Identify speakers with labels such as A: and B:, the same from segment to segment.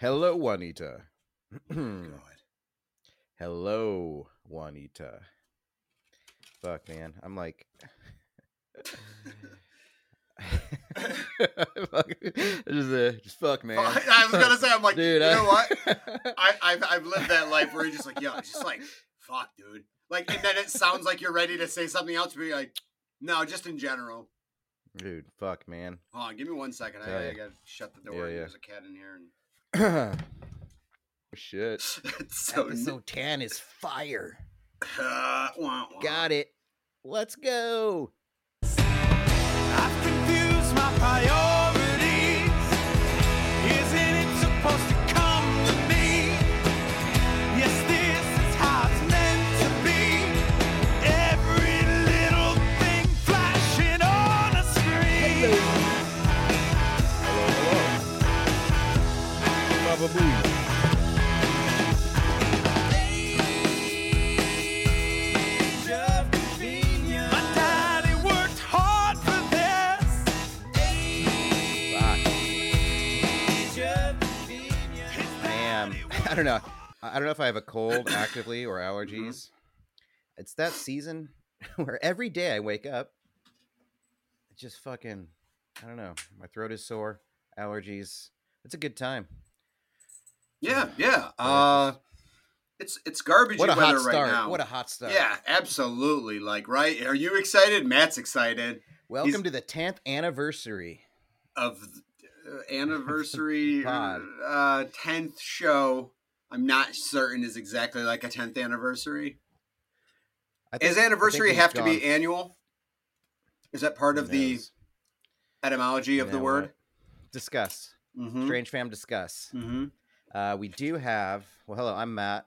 A: Hello, Juanita.
B: God.
A: Hello, Juanita. Fuck, man. I'm like. Fuck. just, uh, just fuck, man.
B: I was gonna say, I'm like,
A: Dude,
B: you
A: I-
B: know what? I, I've I've lived that life where you're just like, yo, it's just like, fuck, dude. Like, and then it sounds like you're ready to say something else, but you're like, no, just in general.
A: Dude, fuck, man.
B: Hold on, give me one second.
A: Yeah,
B: I, I gotta shut the door.
A: Yeah, yeah.
B: There's a cat in here,
A: Shit.
B: and it's so.
A: Episode 10 is fire.
B: Uh, wah, wah.
A: Got it. Let's go.
C: This.
A: Fuck. I don't know. I don't know if I have a cold actively or allergies. It's that season where every day I wake up, just fucking. I don't know. My throat is sore. Allergies. It's a good time.
B: Yeah, yeah. Uh, it's it's garbage
A: What a
B: weather
A: hot
B: right
A: start!
B: now.
A: What a hot start!
B: yeah, absolutely. Like, right? Are you excited? Matt's excited
A: Welcome to the tenth anniversary.
B: of uh, anniversary uh tenth show. I'm not certain is exactly like a tenth anniversary.
A: I
B: Does
A: think- I
B: anniversary have
A: we've
B: to be annual? Is that part of the etymology of the word?
A: Discuss.
B: Mm-hmm.
A: Strange fam discuss.
B: Mm-hmm.
A: Uh, we do have. Well, hello. I'm Matt.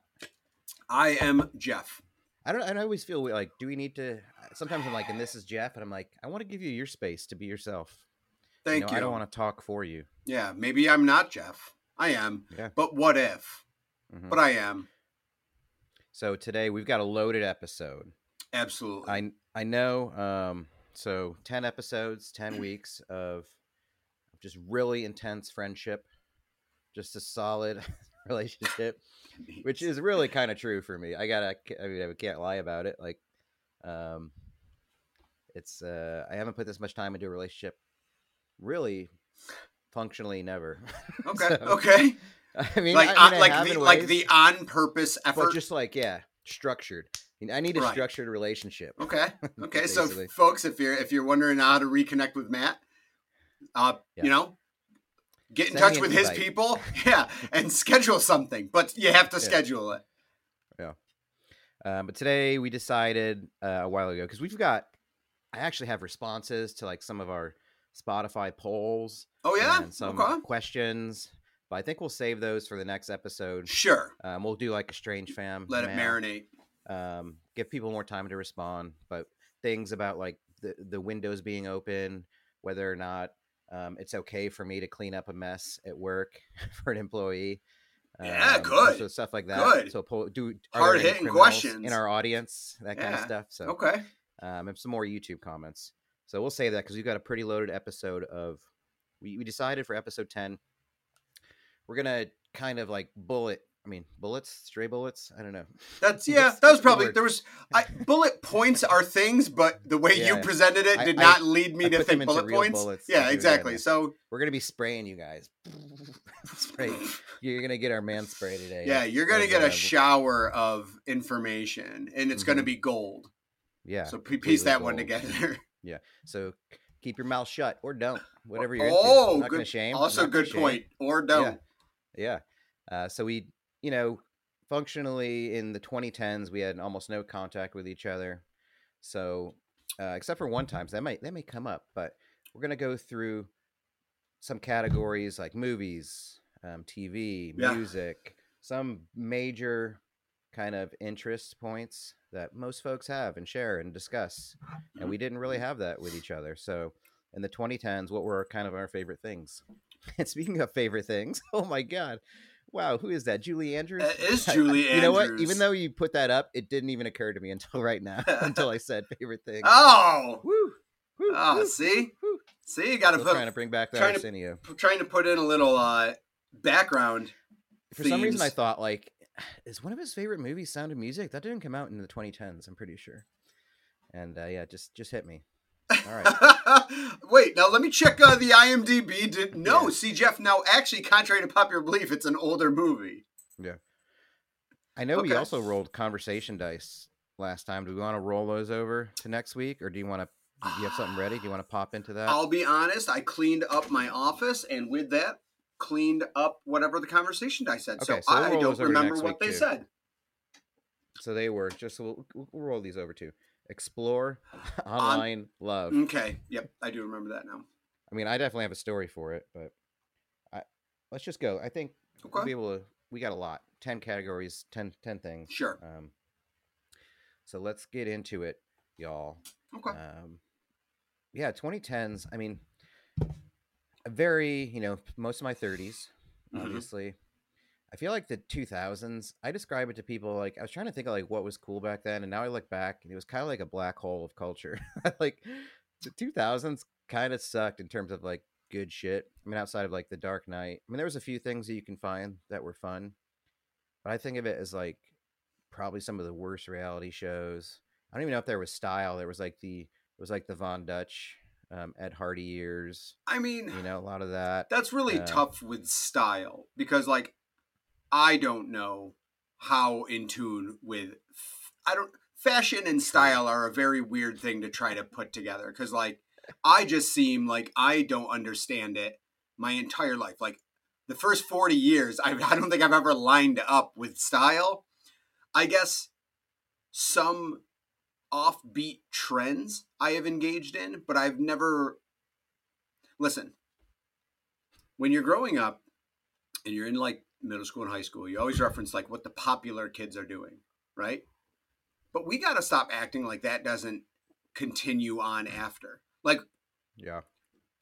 B: I am Jeff.
A: I don't. I always feel like, do we need to? Sometimes I'm like, and this is Jeff, and I'm like, I want to give you your space to be yourself.
B: Thank
A: know,
B: you.
A: I don't want to talk for you.
B: Yeah, maybe I'm not Jeff. I am.
A: Yeah.
B: But what if?
A: Mhm.
B: But I am.
A: So today we've got a loaded episode.
B: Absolutely.
A: I I know. Um, so ten episodes, ten weeks of just really intense friendship, just a solid relationship, which is really kind of true for me. I gotta. I mean, I can't lie about it. Like, um, it's. Uh, I haven't put this much time into a relationship. Really, functionally, never.
B: okay.
A: So,
B: okay.
A: I mean,
B: like
A: I,
B: on,
A: mean, I
B: like the
A: in
B: like the on purpose effort.
A: just like yeah, structured. Know, I need a
B: Right.
A: structured relationship.
B: Okay. Okay. so, folks, if you're if you're wondering how to reconnect with Matt, uh,
A: Yeah.
B: you know, get in
A: Send
B: touch with his people, yeah, and schedule something. But you have to
A: Yeah.
B: schedule it. Yeah.
A: Um, but today we decided uh, a while ago because we've got. I actually have responses to like some of our Spotify polls
B: Oh yeah.
A: and some
B: Okay.
A: questions, but I think we'll save those for the next episode.
B: Sure.
A: Um, we'll do like a strange fam.
B: Let it marinate.
A: Um, give people more time to respond, but things about like the the windows being open, whether or not um, it's okay for me to clean up a mess at work for an employee.
B: Yeah,
A: um,
B: good.
A: So stuff like that.
B: Good.
A: So po- do any
B: Hard-hitting questions.
A: in our audience, that kind of stuff. So
B: Okay.
A: um, and some more YouTube comments. So we'll say that because we've got a pretty loaded episode of. We, we decided for episode ten, we're gonna kind of like bullet. I mean, bullets, stray bullets. I don't know.
B: That's yeah. That was probably there was I, bullet points are things, but the way
A: Yeah.
B: you presented it did
A: I-
B: not lead me
A: I
B: to think bullet points.
A: bullets.
B: Yeah, exactly. So
A: We're gonna be spraying you guys. Spray. You're gonna get our man spray today.
B: yeah, you're gonna get a shower of information, and it's gonna
A: Mhm.
B: be gold.
A: Yeah.
B: so piece that one together. yeah.
A: So keep your mouth shut or don't. Whatever you're
B: oh,
A: into. I'm not
B: good.
A: gonna shame.
B: Also, good
A: shame.
B: point. Or don't.
A: Yeah. Uh, so we, you know, functionally in the 2010s, we had almost no contact with each other. So, uh, except for one time, so that might that may come up, but we're gonna go through some categories like movies, um, TV,
B: Yeah.
A: music, some major kind of interest points that most folks have and share and discuss. And we didn't really have that with each other. So, in the 2010s, what were kind of our favorite things? And speaking of favorite things, oh my god, wow, who is that? Julie Andrews.
B: That is
A: I- I-
B: Julie
A: You know what? Even though you put that up, it didn't even occur to me until right now, until I said favorite thing.
B: Oh,
A: Woo! Woo,
B: Ah,
A: woo,
B: see?
A: woo.
B: See, you got to put
A: trying to bring back the
B: trying to-
A: Arsenio.
B: trying to put in a little uh background.
A: For some reason, I thought like, is one of his favorite movies Sound of Music? That didn't come out in the 2010s. I'm pretty sure. And uh, yeah, just just hit me. All right.
B: Wait, now let me check uh, the IMDb. Did no,
A: Yeah.
B: see Jeff. Now, actually, contrary to popular belief, it's an older movie. Yeah.
A: I know we also rolled conversation dice last time. Do we want to roll those over to next week, or do you want to? Do you have something ready? Do you want to pop into that?
B: I'll be honest. I cleaned up my office, and with that, cleaned up whatever the conversation I said.
A: Okay,
B: so,
A: so
B: I don't remember what they
A: too.
B: said.
A: So they were just. We'll, we'll roll these over too. Explore online love.
B: Okay. Yep, I do remember that now.
A: I mean, I definitely have a story for it, but I let's just go. I think we'll be able to. We got a lot. Ten categories. 10, 10 things.
B: Sure.
A: Um, so let's get into it, y'all.
B: Okay.
A: Um, yeah, 2010s. I mean, a very you know most of my 30s,
B: Mhm.
A: obviously. I feel like the 2000s. I describe it to people like I was trying to think of like what was cool back then, and now I look back and it was kind of like a black hole of culture. like the 2000s kind of sucked in terms of like good shit. I mean, outside of like the Dark Knight. I mean, there was a few things that you can find that were fun, but I think of it as like probably some of the worst reality shows. I don't even know if there was style. There was like the it was like the Von Dutch, um, Ed Hardy years.
B: I mean,
A: You know, a lot of that.
B: That's really
A: Uh,
B: tough with style because, like, I don't know how in tune with. I don't. Fashion and style are a very weird thing to try to put together because, like, I just seem like I don't understand it my entire life. Like, the first 40 years, I, I don't think I've ever lined up with style. I guess some offbeat trends I have engaged in, but I've never. Listen, when you're growing up and you're in like middle school and high school, you always reference like what the popular kids are doing, right? But we got to stop acting like that doesn't continue on after. Like
A: Yeah.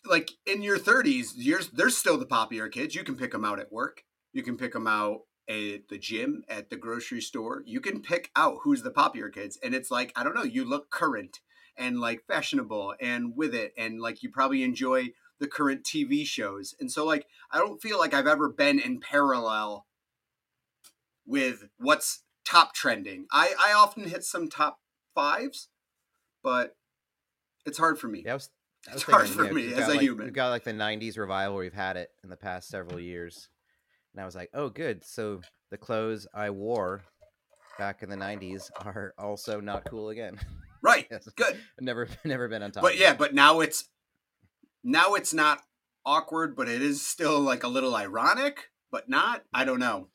B: like in your 30s, you're there's still the popular kids. You can pick them out at work. You can pick them out at the gym, at the grocery store. You can pick out who's the popular kids, and it's like I don't know. You look current and like fashionable and with it, and like you probably enjoy the current TV shows. And so like I don't feel like I've ever been in parallel with what's top trending. I I often hit some top fives, but it's hard for me.
A: Yeah, I was, I was
B: It's hard for
A: you know,
B: me as a
A: like,
B: human.
A: We've got like the '90s revival. We've had it in the past several years, and I was like, "Oh, good." So the clothes I wore back in the '90s are also not cool again.
B: Right.
A: Yes.
B: Good.
A: never, never been on top.
B: But yeah, but now it's now it's not awkward, but it is still like a little ironic, but not. I don't know.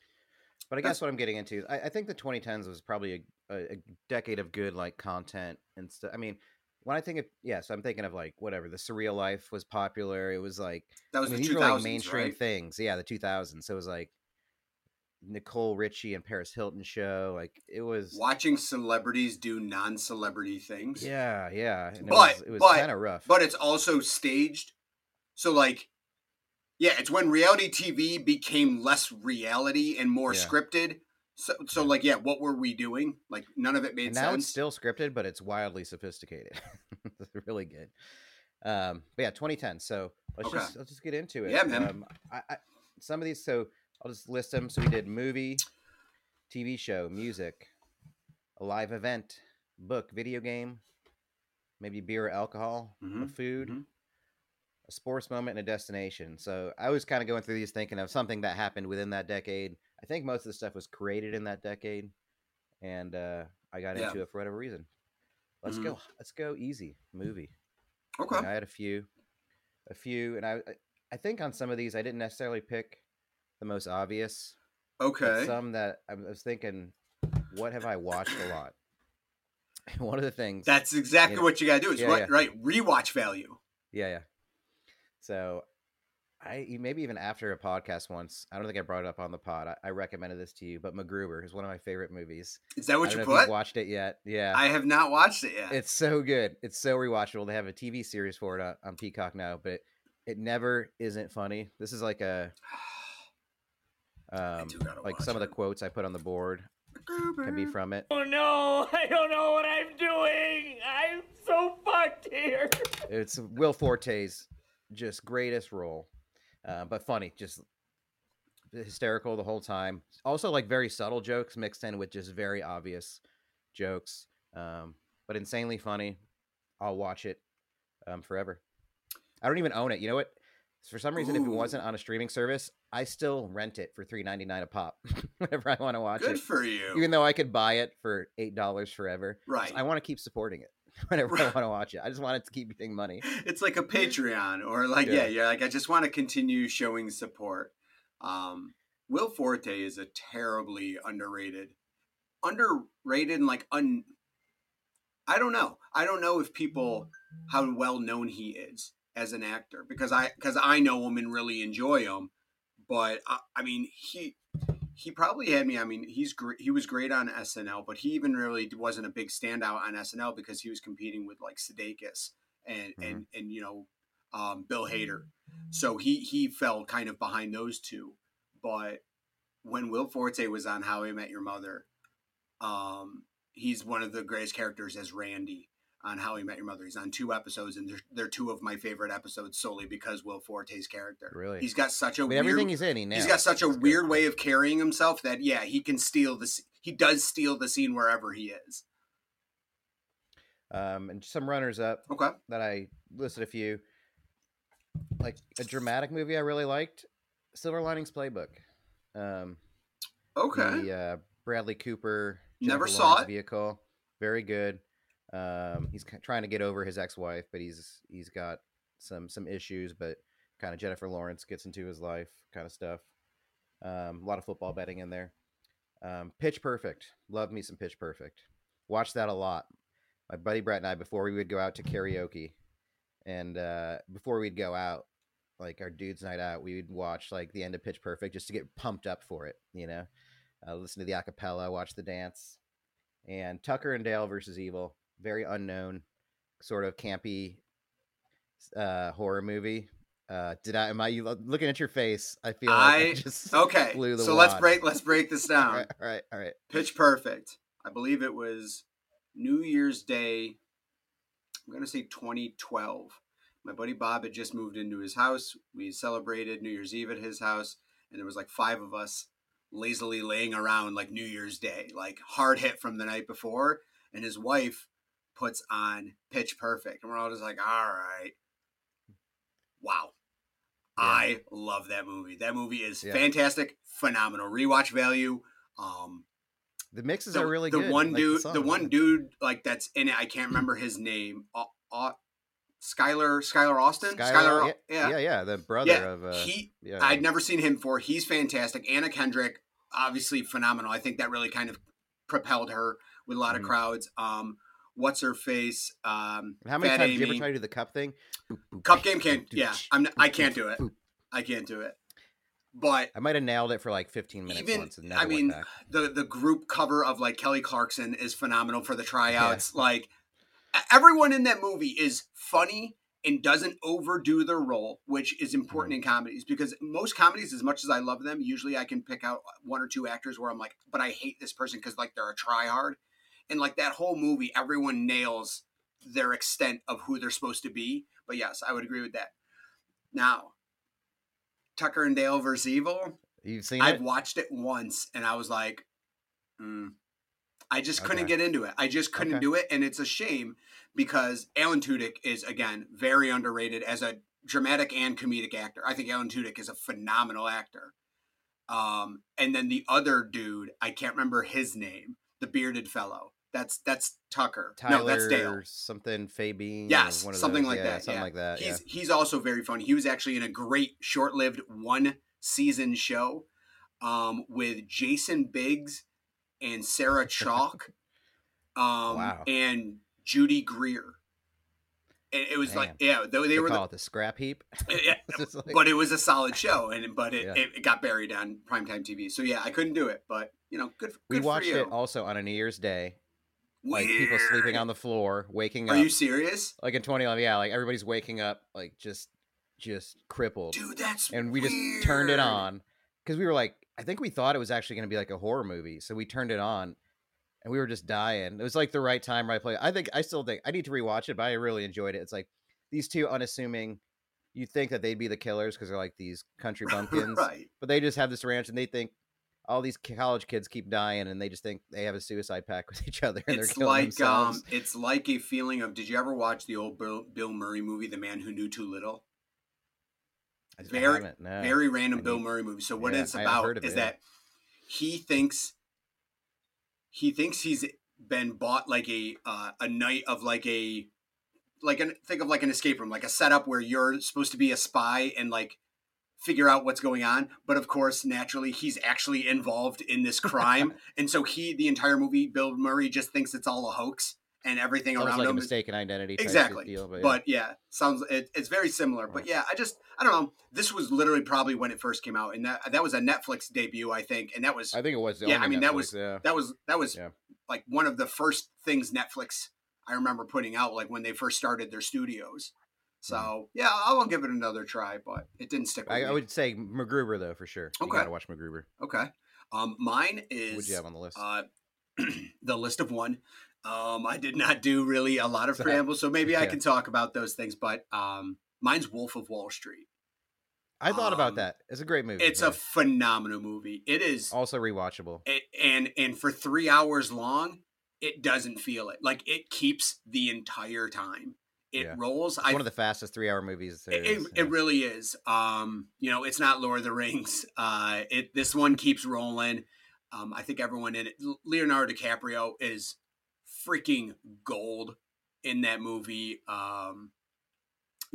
A: But I guess what I'm getting into, I, I think the 2010s was probably a, a, decade of good like content and stuff. I mean, when I think of yes, I'm thinking of like whatever the surreal life was popular. It was like
B: That was
A: I mean,
B: the
A: these
B: two
A: were like mainstream
B: right?
A: things. Yeah, the 2000s. So it was like Nicole Richie and Paris Hilton show. Like it was.
B: Watching celebrities do non-celebrity things.
A: Yeah, yeah. And it
B: But-
A: was, it was
B: but-
A: kind of rough.
B: But it's also staged. So like yeah, it's when reality TV became less reality and more
A: Yeah.
B: scripted. So so like yeah, what were we doing? Like none of it made
A: and now
B: sense.
A: it's still scripted, but it's wildly sophisticated. it's really good. Um, but yeah, 2010. So let's
B: Okay.
A: just let's just get into it.
B: Yeah, man.
A: Um, I, I, some of these, so I'll just list them. So we did movie, TV show, music, a live event, book, video game, maybe beer or alcohol, a
B: Mhm,
A: food,
B: mhm.
A: a sports moment, and a destination. So I was kind of going through these thinking of something that happened within that decade. I think most of the stuff was created in that decade, and uh, I got
B: Yeah.
A: into it for whatever reason. Let's
B: Mhm.
A: go. Let's go easy movie.
B: Okay.
A: I had a few, a few, and I- I think on some of these I didn't necessarily pick the most obvious.
B: Okay.
A: some that I was thinking, what have I watched a lot? One of the things.
B: That's exactly
A: Yeah.
B: what you gotta do. Is
A: Yeah,
B: what
A: yeah.
B: right rewatch value.
A: Yeah, yeah. So, I maybe even after a podcast once, I don't think I brought it up on the pod. I, I recommended this to you, but MacGruber is one of my favorite movies.
B: Is that what you
A: know if you've
B: put?
A: watched it yet. Yeah,
B: I have not watched it yet.
A: it's so good. It's so rewatchable. They have a TV series for it on, on Peacock now, but it, it never isn't funny. This is like a um, like
B: watch
A: some of the quotes I put on the board can be from it.
C: Oh no, I don't know what I'm doing. I'm
D: so fucked here.
A: It's Will Forte's just greatest role, uh, but funny, just hysterical the whole time. Also, like very subtle jokes mixed in with just very obvious jokes, um, but insanely funny. I'll watch it um, forever. I don't even own it. You know what? For some reason, if it wasn't on a streaming service, I still rent it for three ninety nine a pop whenever I want to watch
B: Good
A: it.
B: Good for you.
A: Even though I could buy it for eight dollars forever,
B: right.
A: I want to keep supporting it whenever I want to watch it. I just want it to keep getting money.
B: it's like a Patreon or like
A: Yeah.
B: yeah, yeah, like I just want to continue showing support. Um, Will Forte is a terribly underrated, underrated and like un. I don't know. I don't know if people how well known he is as an actor because I because I know him and really enjoy him, but I, I mean he he probably had me. I mean he's great. He was great on SNL, but he even really wasn't a big standout on SNL because he was competing with like Sudeikis and
A: Mhm.
B: and and you know um, Bill Hader. So he he fell kind of behind those two. But when Will Forte was on How I Met Your Mother, um, he's one of the greatest characters as Randy on How He Met Your Mother. He's on two episodes, and they're, they're two of my favorite episodes solely because Will Forte's character.
A: Really,
B: He's got such a weird.
A: everything he's in, He
B: he's got such a
A: good.
B: weird way of carrying himself that yeah, he can steal the. He does steal the scene wherever he is.
A: Um, and some runners up
B: Okay.
A: that I listed a few. Like a dramatic movie I really liked, Silver Linings Playbook. Um,
B: Okay.
A: the uh, Bradley Cooper.
B: Never saw it.
A: Vehicle, very good. Um, he's trying to get over his ex-wife, but he's he's got some some issues. But kind of Jennifer Lawrence gets into his life, kind of stuff. Um, a lot of football betting in there. Um, Pitch Perfect, love me some Pitch Perfect. Watch that a lot. My buddy Brett and I, before we would go out to karaoke, and uh, before we'd go out, like our dudes' night out, we would watch like the end of Pitch Perfect just to get pumped up for it. You know, uh, listen to the acapella, watch the dance, and Tucker and Dale versus Evil, very unknown, sort of campy uh, horror movie. Uh, did I? Am I you looking at your face? I feel like I,
B: I-
A: just
B: Okay.
A: blew the
B: So let's break. Let's break this down.
A: right, all right, all right.
B: Pitch Perfect. I believe it was New Year's Day. I'm gonna say 2012. My buddy Bob had just moved into his house. We celebrated New Year's Eve at his house, and there was like five of us lazily laying around like New Year's Day, like hard hit from the night before. And his wife puts on Pitch Perfect, and we're all just like, "All right, wow."
A: Yeah.
B: I love that movie. That movie is
A: Yeah.
B: fantastic, phenomenal rewatch value. Um,
A: The mixes
B: the,
A: are really
B: the
A: good.
B: one
A: like
B: dude, the,
A: songs,
B: one dude like that's in it. I can't remember his name. Uh, uh, Skylar, Skylar Astin,
A: Skylar,
B: Skylar,
A: yeah,
B: yeah,
A: yeah, yeah, the brother
B: yeah.
A: of uh,
B: he,
A: yeah,
B: I'd never seen him before. He's fantastic. Anna Kendrick, obviously phenomenal. I think that really kind of propelled her with a lot of
A: Mhm.
B: crowds. Um, what's her face? Um,
A: How many
B: Fat
A: times did you ever
B: Amy.
A: try to do the cup thing? Boop, boop,
B: Cup game can't. Yeah, I'm. I can't do it. I can't do it. But
A: I might have nailed it for like 15 minutes
B: Even-
A: once and never
B: I
A: went
B: mean,
A: back.
B: the the group cover of like Kelly Clarkson is phenomenal for the tryouts. Like e- everyone in that movie is funny and doesn't overdo their role, which is important in comedies because most comedies, as much as I love them, usually I can pick out one or two actors where I'm like, but I hate this person because like they're a tryhard. And like that whole movie, everyone nails their extent of who they're supposed to be. But yes, I would agree with that. Now, Tucker and Dale versus Evil.
A: You've seen
B: I've
A: it?
B: watched it once and I was like, mm. I just couldn't
A: Okay.
B: get into it. I just couldn't
A: Okay.
B: do it. And it's a shame because Alan Tudyk is, again, very underrated as a dramatic and comedic actor. I think Alan Tudyk is a phenomenal actor. Um, and then the other dude, I can't remember his name, the bearded fellow. That's that's Tucker.
A: Tyler
B: no, that's Dale.
A: something Fabian.
B: Yes,
A: one of
B: something
A: those.
B: like
A: Yeah,
B: that.
A: Something
B: yeah.
A: like that.
B: He's
A: yeah.
B: he's also very funny. He was actually in a great short-lived one season show um, with Jason Biggs and Sarah Chalke um,
A: Wow.
B: and Judy Greer. And it was like, yeah, they, they
A: They,
B: were,
A: call
B: the,
A: it the scrap heap.
B: yeah,
A: like-
B: but it was a solid show, and but it,
A: Yeah.
B: it, it got buried on primetime TV. So yeah, I couldn't do it, but you know, good.
A: we watched
B: for you.
A: it also on a New Year's Day. Like people sleeping on the floor, waking
B: Are
A: up.
B: Are you serious,
A: like in 2011, yeah, like everybody's waking up, like just, just crippled.
B: dude? That's
A: and we just turned it on because we were like, I think we thought it was actually going to be like a horror movie, so we turned it on, and we were just dying. It was like the right time, right place. I think I still think I need to rewatch it, but I really enjoyed it. It's like these two unassuming. You think that they'd be the killers because they're like these country bumpkins,
B: right.
A: but they just have this ranch and they think all these college kids keep dying and they just think they have a suicide pact with each other and
B: It's
A: they're killing
B: like
A: themselves.
B: um, it's like a feeling of. Did you ever watch the old Bill, Bill Murray movie, The Man Who Knew Too Little? Very-
A: no.
B: Very random
A: I
B: Bill
A: need-
B: Murray movie. So what
A: yeah,
B: it's about is
A: it,
B: that he thinks he thinks he's been bought like a uh, a night of like a like an think of like an escape room, like a setup where you're supposed to be a spy and like figure out what's going on. But of course, naturally, he's actually involved in this crime, and so he the entire movie, Bill Murray just thinks it's all a hoax and everything
A: almost
B: around
A: like a
B: him is
A: mistaken identity.
B: exactly
A: Deal, but,
B: but,
A: yeah.
B: yeah. sounds it, it's very similar but yeah i just i don't know this was literally probably when it first came out and that that was a netflix debut i think and that was
A: I think it was.
B: Yeah,
A: only
B: I mean, that was-
A: yeah.
B: that was that was
A: Yeah.
B: like one of the first things netflix i remember putting out like when they first started their studios so yeah i'll give it another try but it didn't stick with
A: I,
B: me.
A: I would say MacGruber though for sure. You
B: Okay.
A: gotta watch MacGruber.
B: okay um mine is
A: you have on the list?
B: uh the list of one um i did not do really a lot of
A: So-
B: preambles so maybe i can talk about those things but um mine's wolf of wall street
A: I thought
B: um,
A: about that. It's a great movie.
B: It's
A: yeah.
B: a phenomenal movie. It is,
A: also rewatchable.
B: it, and and for three hours long, it doesn't feel it. Like it keeps the entire time. It
A: Yeah.
B: rolls.
A: It's
B: I
A: one of the fastest three-hour movies. There
B: it, it,
A: is,
B: it
A: yeah.
B: really is. Um, you know, it's not Lord of the Rings. Uh, it this one keeps rolling. Um, I think everyone in it, Leonardo DiCaprio is freaking gold in that movie. Um,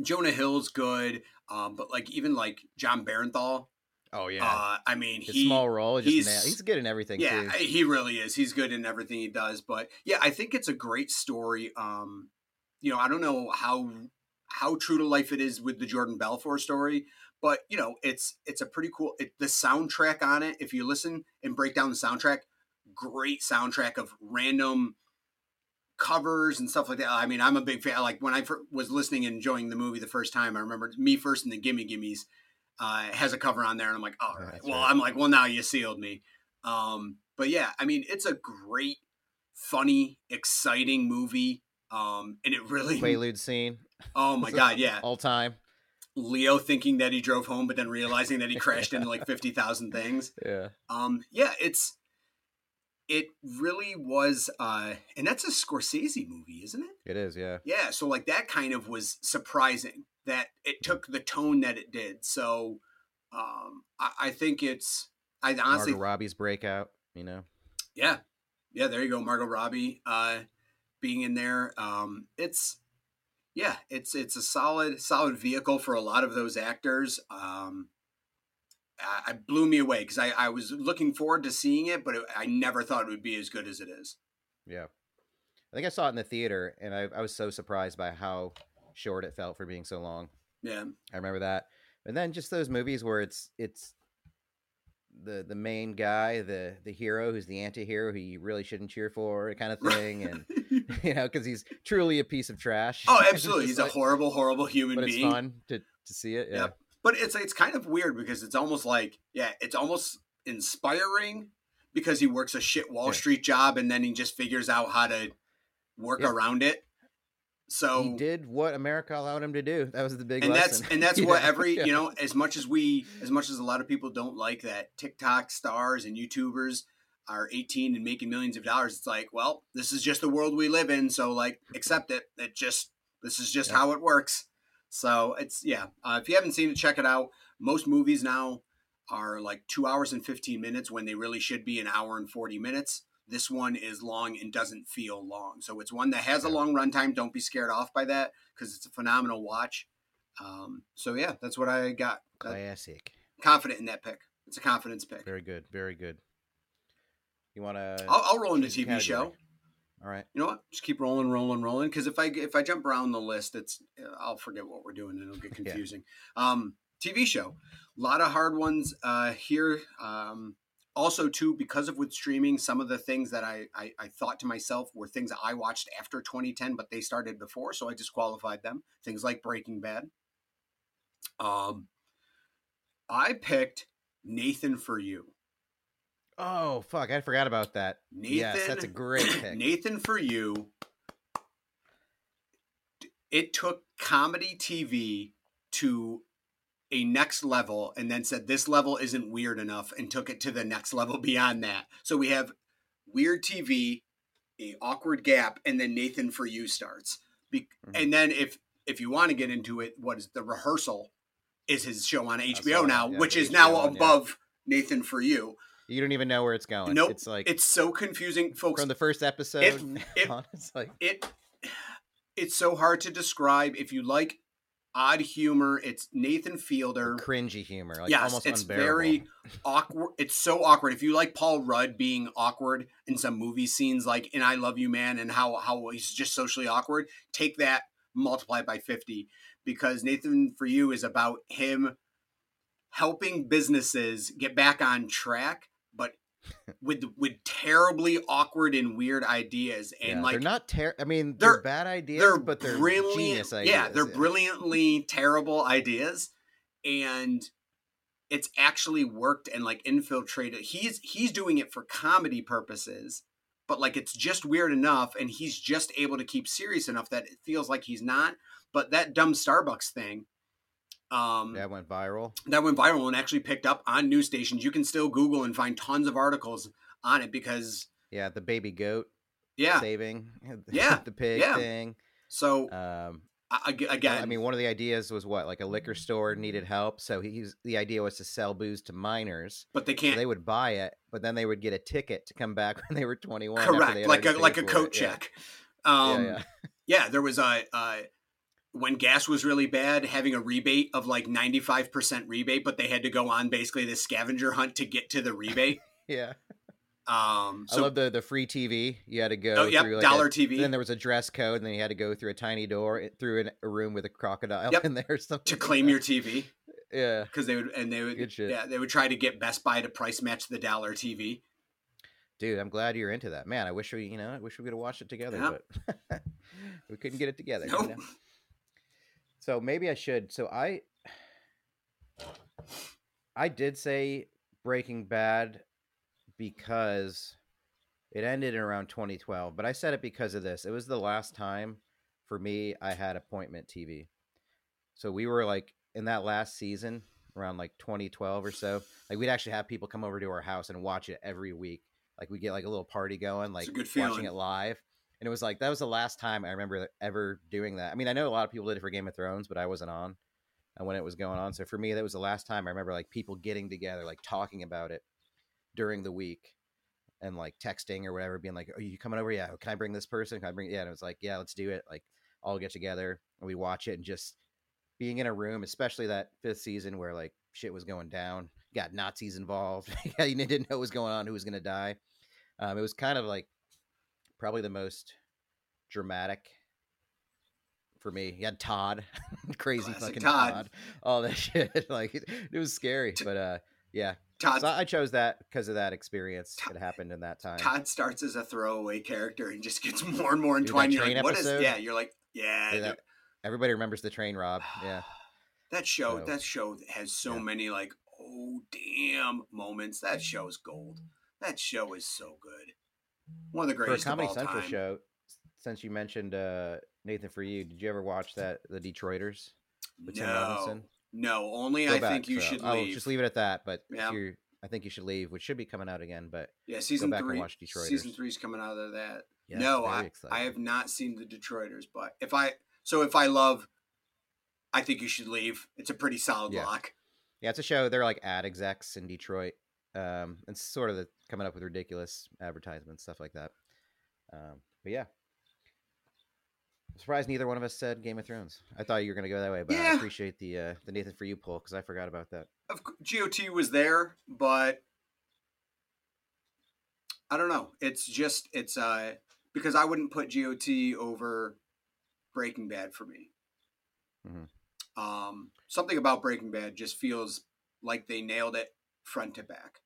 B: Jonah Hill's good, um, but like even like Jon Bernthal.
A: oh yeah.
B: Uh, I mean,
A: His
B: he
A: small role.
B: He's,
A: he's good in everything
B: yeah,
A: too.
B: he really is. He's good in everything he does. But yeah, I think it's a great story. Um, you know, I don't know how how true to life it is with the Jordan Belfort story, but you know, it's it's a pretty cool. It, the soundtrack on it, if you listen and break down the soundtrack, great soundtrack of random covers and stuff like that. I mean, I'm a big fan. Like when I fir- was listening and enjoying the movie the first time, I remember me first and the Gimme Gimmes uh, has a cover on there, and I'm like, all
A: Oh, that's
B: Well,
A: right.
B: I'm like, well, now you sealed me. Um, but yeah, I mean, it's a great, funny, exciting movie. Um, and it really,
A: Quaalude scene.
B: oh my god, yeah.
A: All time.
B: Leo thinking that he drove home, but then realizing that he crashed into like fifty thousand things.
A: Yeah.
B: Um, yeah, it's it really was, uh, and that's a Scorsese movie, isn't it?
A: It is. Yeah.
B: Yeah, so like that kind of was surprising that it took the tone that it did. So um, I, I think it's I honestly
A: Margot Robbie's breakout. You know.
B: yeah yeah there you go Margot Robbie uh, being in there. Um, it's yeah it's it's a solid solid vehicle for a lot of those actors. Um, I, I blew me away because I, I was looking forward to seeing it, but it, I never thought it would be as good as it is.
A: Yeah. I think I saw it in the theater, and I, I was so surprised by how short it felt for being so long.
B: Yeah,
A: I remember that. And then just those movies where it's it's the the main guy, the the hero who's the anti-hero who you really shouldn't cheer for, kind of thing, and you know, because he's truly a piece of trash.
B: oh, absolutely, he's a horrible, horrible human
A: but it's
B: being.
A: fun to to see it. Yeah,
B: Yep. but it's it's kind of weird because it's almost like yeah it's almost inspiring because he works a shit wall
A: Yeah.
B: street job and then he just figures out how to work around it so
A: he did what America allowed him to do. That was the big
B: and
A: lesson.
B: that's and that's
A: You
B: what every you know as much as we as much as a lot of people don't like that tiktok stars and youtubers are 18 and making millions of dollars it's like well this is just the world we live in so like accept it it just this is just
A: Yeah.
B: how it works so it's yeah uh, if you haven't seen it check it out most movies now are like two hours and 15 minutes when they really should be an hour and 40 minutes this one is long and doesn't feel long so it's one that has a long runtime don't be scared off by that because it's a phenomenal watch um, so yeah, that's what I got.
A: Classic.
B: confident in that pick. It's a confidence pick.
A: Very good. Very good. You want to?
B: I'll, I'll roll into TV show.
A: All right.
B: You know what? Just keep rolling, rolling, rolling. Because if I if I jump around the list, it's I'll forget what we're doing and it'll get
A: Yeah.
B: confusing. Um, TV show, a lot of hard ones uh, here. Um, also, too, because of with streaming, some of the things that I, I I thought to myself were things I watched after 2010, but they started before, so I disqualified them. Things like Breaking Bad. Um, I picked Nathan for You.
A: Oh fuck, I forgot about that.
B: Nathan,
A: yes, that's a great pick.
B: Nathan for you. It took comedy TV to a next level and then said this level isn't weird enough and took it to the next level beyond that. So we have weird TV, a awkward gap, and then Nathan for you starts. Be-
A: Mhm.
B: And then if if you want to get into it, what is the rehearsal? Is his show on HBO
A: that,
B: now,
A: yeah,
B: which is now
A: HBO yeah.
B: above Nathan for you.
A: You don't even know where it's going.
B: Nope.
A: It's like
B: It's so confusing, folks.
A: from the first episode.
B: it-
A: on, it's like
B: it it's so hard to describe. If you like odd humor, it's Nathan Fielder.
A: cringy humor. Like
B: yes,
A: almost
B: it's
A: unbearable.
B: very awkward. It's so awkward. If you like Paul Rudd being awkward in some movie scenes, like in I Love You Man, and how how he's just socially awkward, take that multiply it by fifty because Nathan for you is about him helping businesses get back on track, with with terribly awkward and weird ideas and
A: Yeah,
B: like
A: they're not ter- I mean,
B: they're-
A: they're, bad ideas,
B: they're
A: but they're
B: brilliant.
A: genius ideas.
B: Yeah, they're brilliantly terrible ideas, and it's actually worked and like infiltrated. He's he's doing it for comedy purposes, but like it's just weird enough, and he's just able to keep serious enough that it feels like he's not. But that dumb Starbucks thing, um,
A: That went viral.
B: that went viral and actually picked up on news stations. You can still Google and find tons of articles on it because
A: Yeah, the baby goat
B: yeah.
A: saving.
B: Yeah,
A: the pig
B: yeah.
A: thing.
B: So
A: Um,
B: I- again,
A: I mean, one of the ideas was what, like a liquor store needed help, so he's the idea was to sell booze to minors.
B: but they can't
A: they would buy it, but then they would get a ticket to come back when they were twenty one. after they
B: correct like a like a coat
A: it. Yeah.
B: check um
A: yeah,
B: yeah,
A: yeah.
B: there was a uh when gas was really bad having a rebate of like 95% rebate but they had to go on basically this scavenger hunt to get to the rebate
A: yeah.
B: um
A: I love the the free TV. You had to go
B: oh yep
A: through like
B: dollar
A: a,
B: tv
A: then there was a dress code, and then you had to go through a tiny door through an, a room with a crocodile
B: Yep.
A: in there or something.
B: to claim
A: that.
B: your tv
A: yeah.
B: because they would and they would yeah they would try to get best buy to price match the dollar tv
A: Dude, I'm glad you're into that. Man, I wish we, you know, I wish we could have watched it together, but we couldn't get it together. you know? So maybe I should. So I I did say Breaking Bad because it ended in around 2012, but I said it because of this. It was the last time for me I had appointment TV. So we were like in that last season around like 2012 or so. Like we'd actually have people come over to our house and watch it every week. Like we get like a little party going, like watching it live. And it was like that was the last time I remember ever doing that. I mean, I know a lot of people did it for Game of Thrones, but I wasn't on uh, when it was going on. So for me, that was the last time I remember like people getting together, like talking about it during the week and like texting or whatever, being like, "Are you coming over? Yeah, can I bring this person? Can I bring?" Yeah, and it was like, "Yeah, let's do it." Like all get together and we watch it and just being in a room, especially that fifth season where like shit was going down, got Nazis involved, yeah, you didn't know what was going on, who was gonna die. Um, it was kind of like probably the most dramatic for me. You had Todd, crazy
B: Classic
A: fucking
B: Todd.
A: Todd. all that shit. like it, was scary, but uh, yeah.
B: todd
A: So I chose that because of that experience that happened in that time.
B: todd starts as a throwaway character and just gets more and more entwined you're like what is yeah you're like yeah,
A: Yeah, that- everybody remembers the train rob. Yeah,
B: That show,
A: So-
B: that show has so
A: yeah.
B: many like, oh damn moments. That show is gold. That show is so good. One of the greatest
A: for a Comedy Central
B: time.
A: show. Since you mentioned uh, Nathan for you, did you ever watch that The Detroiters with Tim
B: No,
A: Robinson?
B: no. Only
A: Go
B: I
A: back,
B: think you
A: so
B: should
A: I'll
B: leave.
A: just leave it at that. But
B: Yeah.
A: if you're, I think you should leave, which should be coming out again. But
B: Yeah, season
A: back and
B: three.
A: watch Detroiters.
B: Season three's coming out of that. no, I,
A: exciting.
B: I have not seen the Detroiters, but if I so if I love, I think you should leave. It's a pretty solid
A: Yeah.
B: lock.
A: Yeah, it's a show. They're like ad execs in Detroit. Um, it's sort of the, coming up with ridiculous advertisements, stuff like that. Um, but yeah, I'm surprised neither one of us said Game of Thrones. I thought you were gonna go that way, but I appreciate the uh, the Nathan for you pull because I forgot about that.
B: Of GOT was there, but I don't know. It's just it's uh because I wouldn't put GOT over Breaking Bad for me.
A: Mhm.
B: Um, something about Breaking Bad just feels like they nailed it front to back.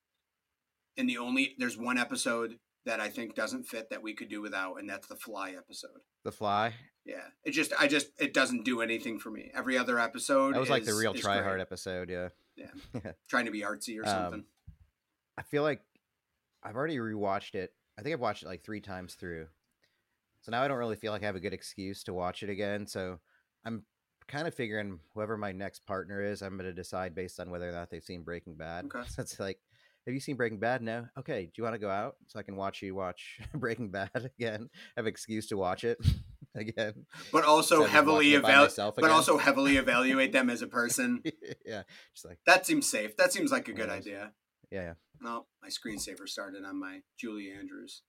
B: And the only there's one episode that I think doesn't fit that we could do without, and that's the Fly episode.
A: The Fly.
B: Yeah, it just I just it doesn't do anything for me. Every other episode
A: That was like the real
B: is
A: try hard episode. Yeah. Yeah.
B: Trying to be artsy or
A: Um,
B: something.
A: I feel like I've already rewatched it. I think I've watched it like three times through. So now I don't really feel like I have a good excuse to watch it again. So I'm kind of figuring whoever my next partner is, I'm going to decide based on whether or not they've seen Breaking Bad.
B: Okay.
A: So it's like, have you seen Breaking Bad? No. Okay. Do you want to go out so I can watch you watch Breaking Bad again? Have an excuse to watch it again.
B: But also heavily
A: watching it by
B: evaluate, but also heavily evaluate them as a person.
A: yeah. Just like,
B: That seems safe. That seems like a good
A: Yes.
B: idea.
A: yeah,
B: No, my screensaver started on my Julie Andrews.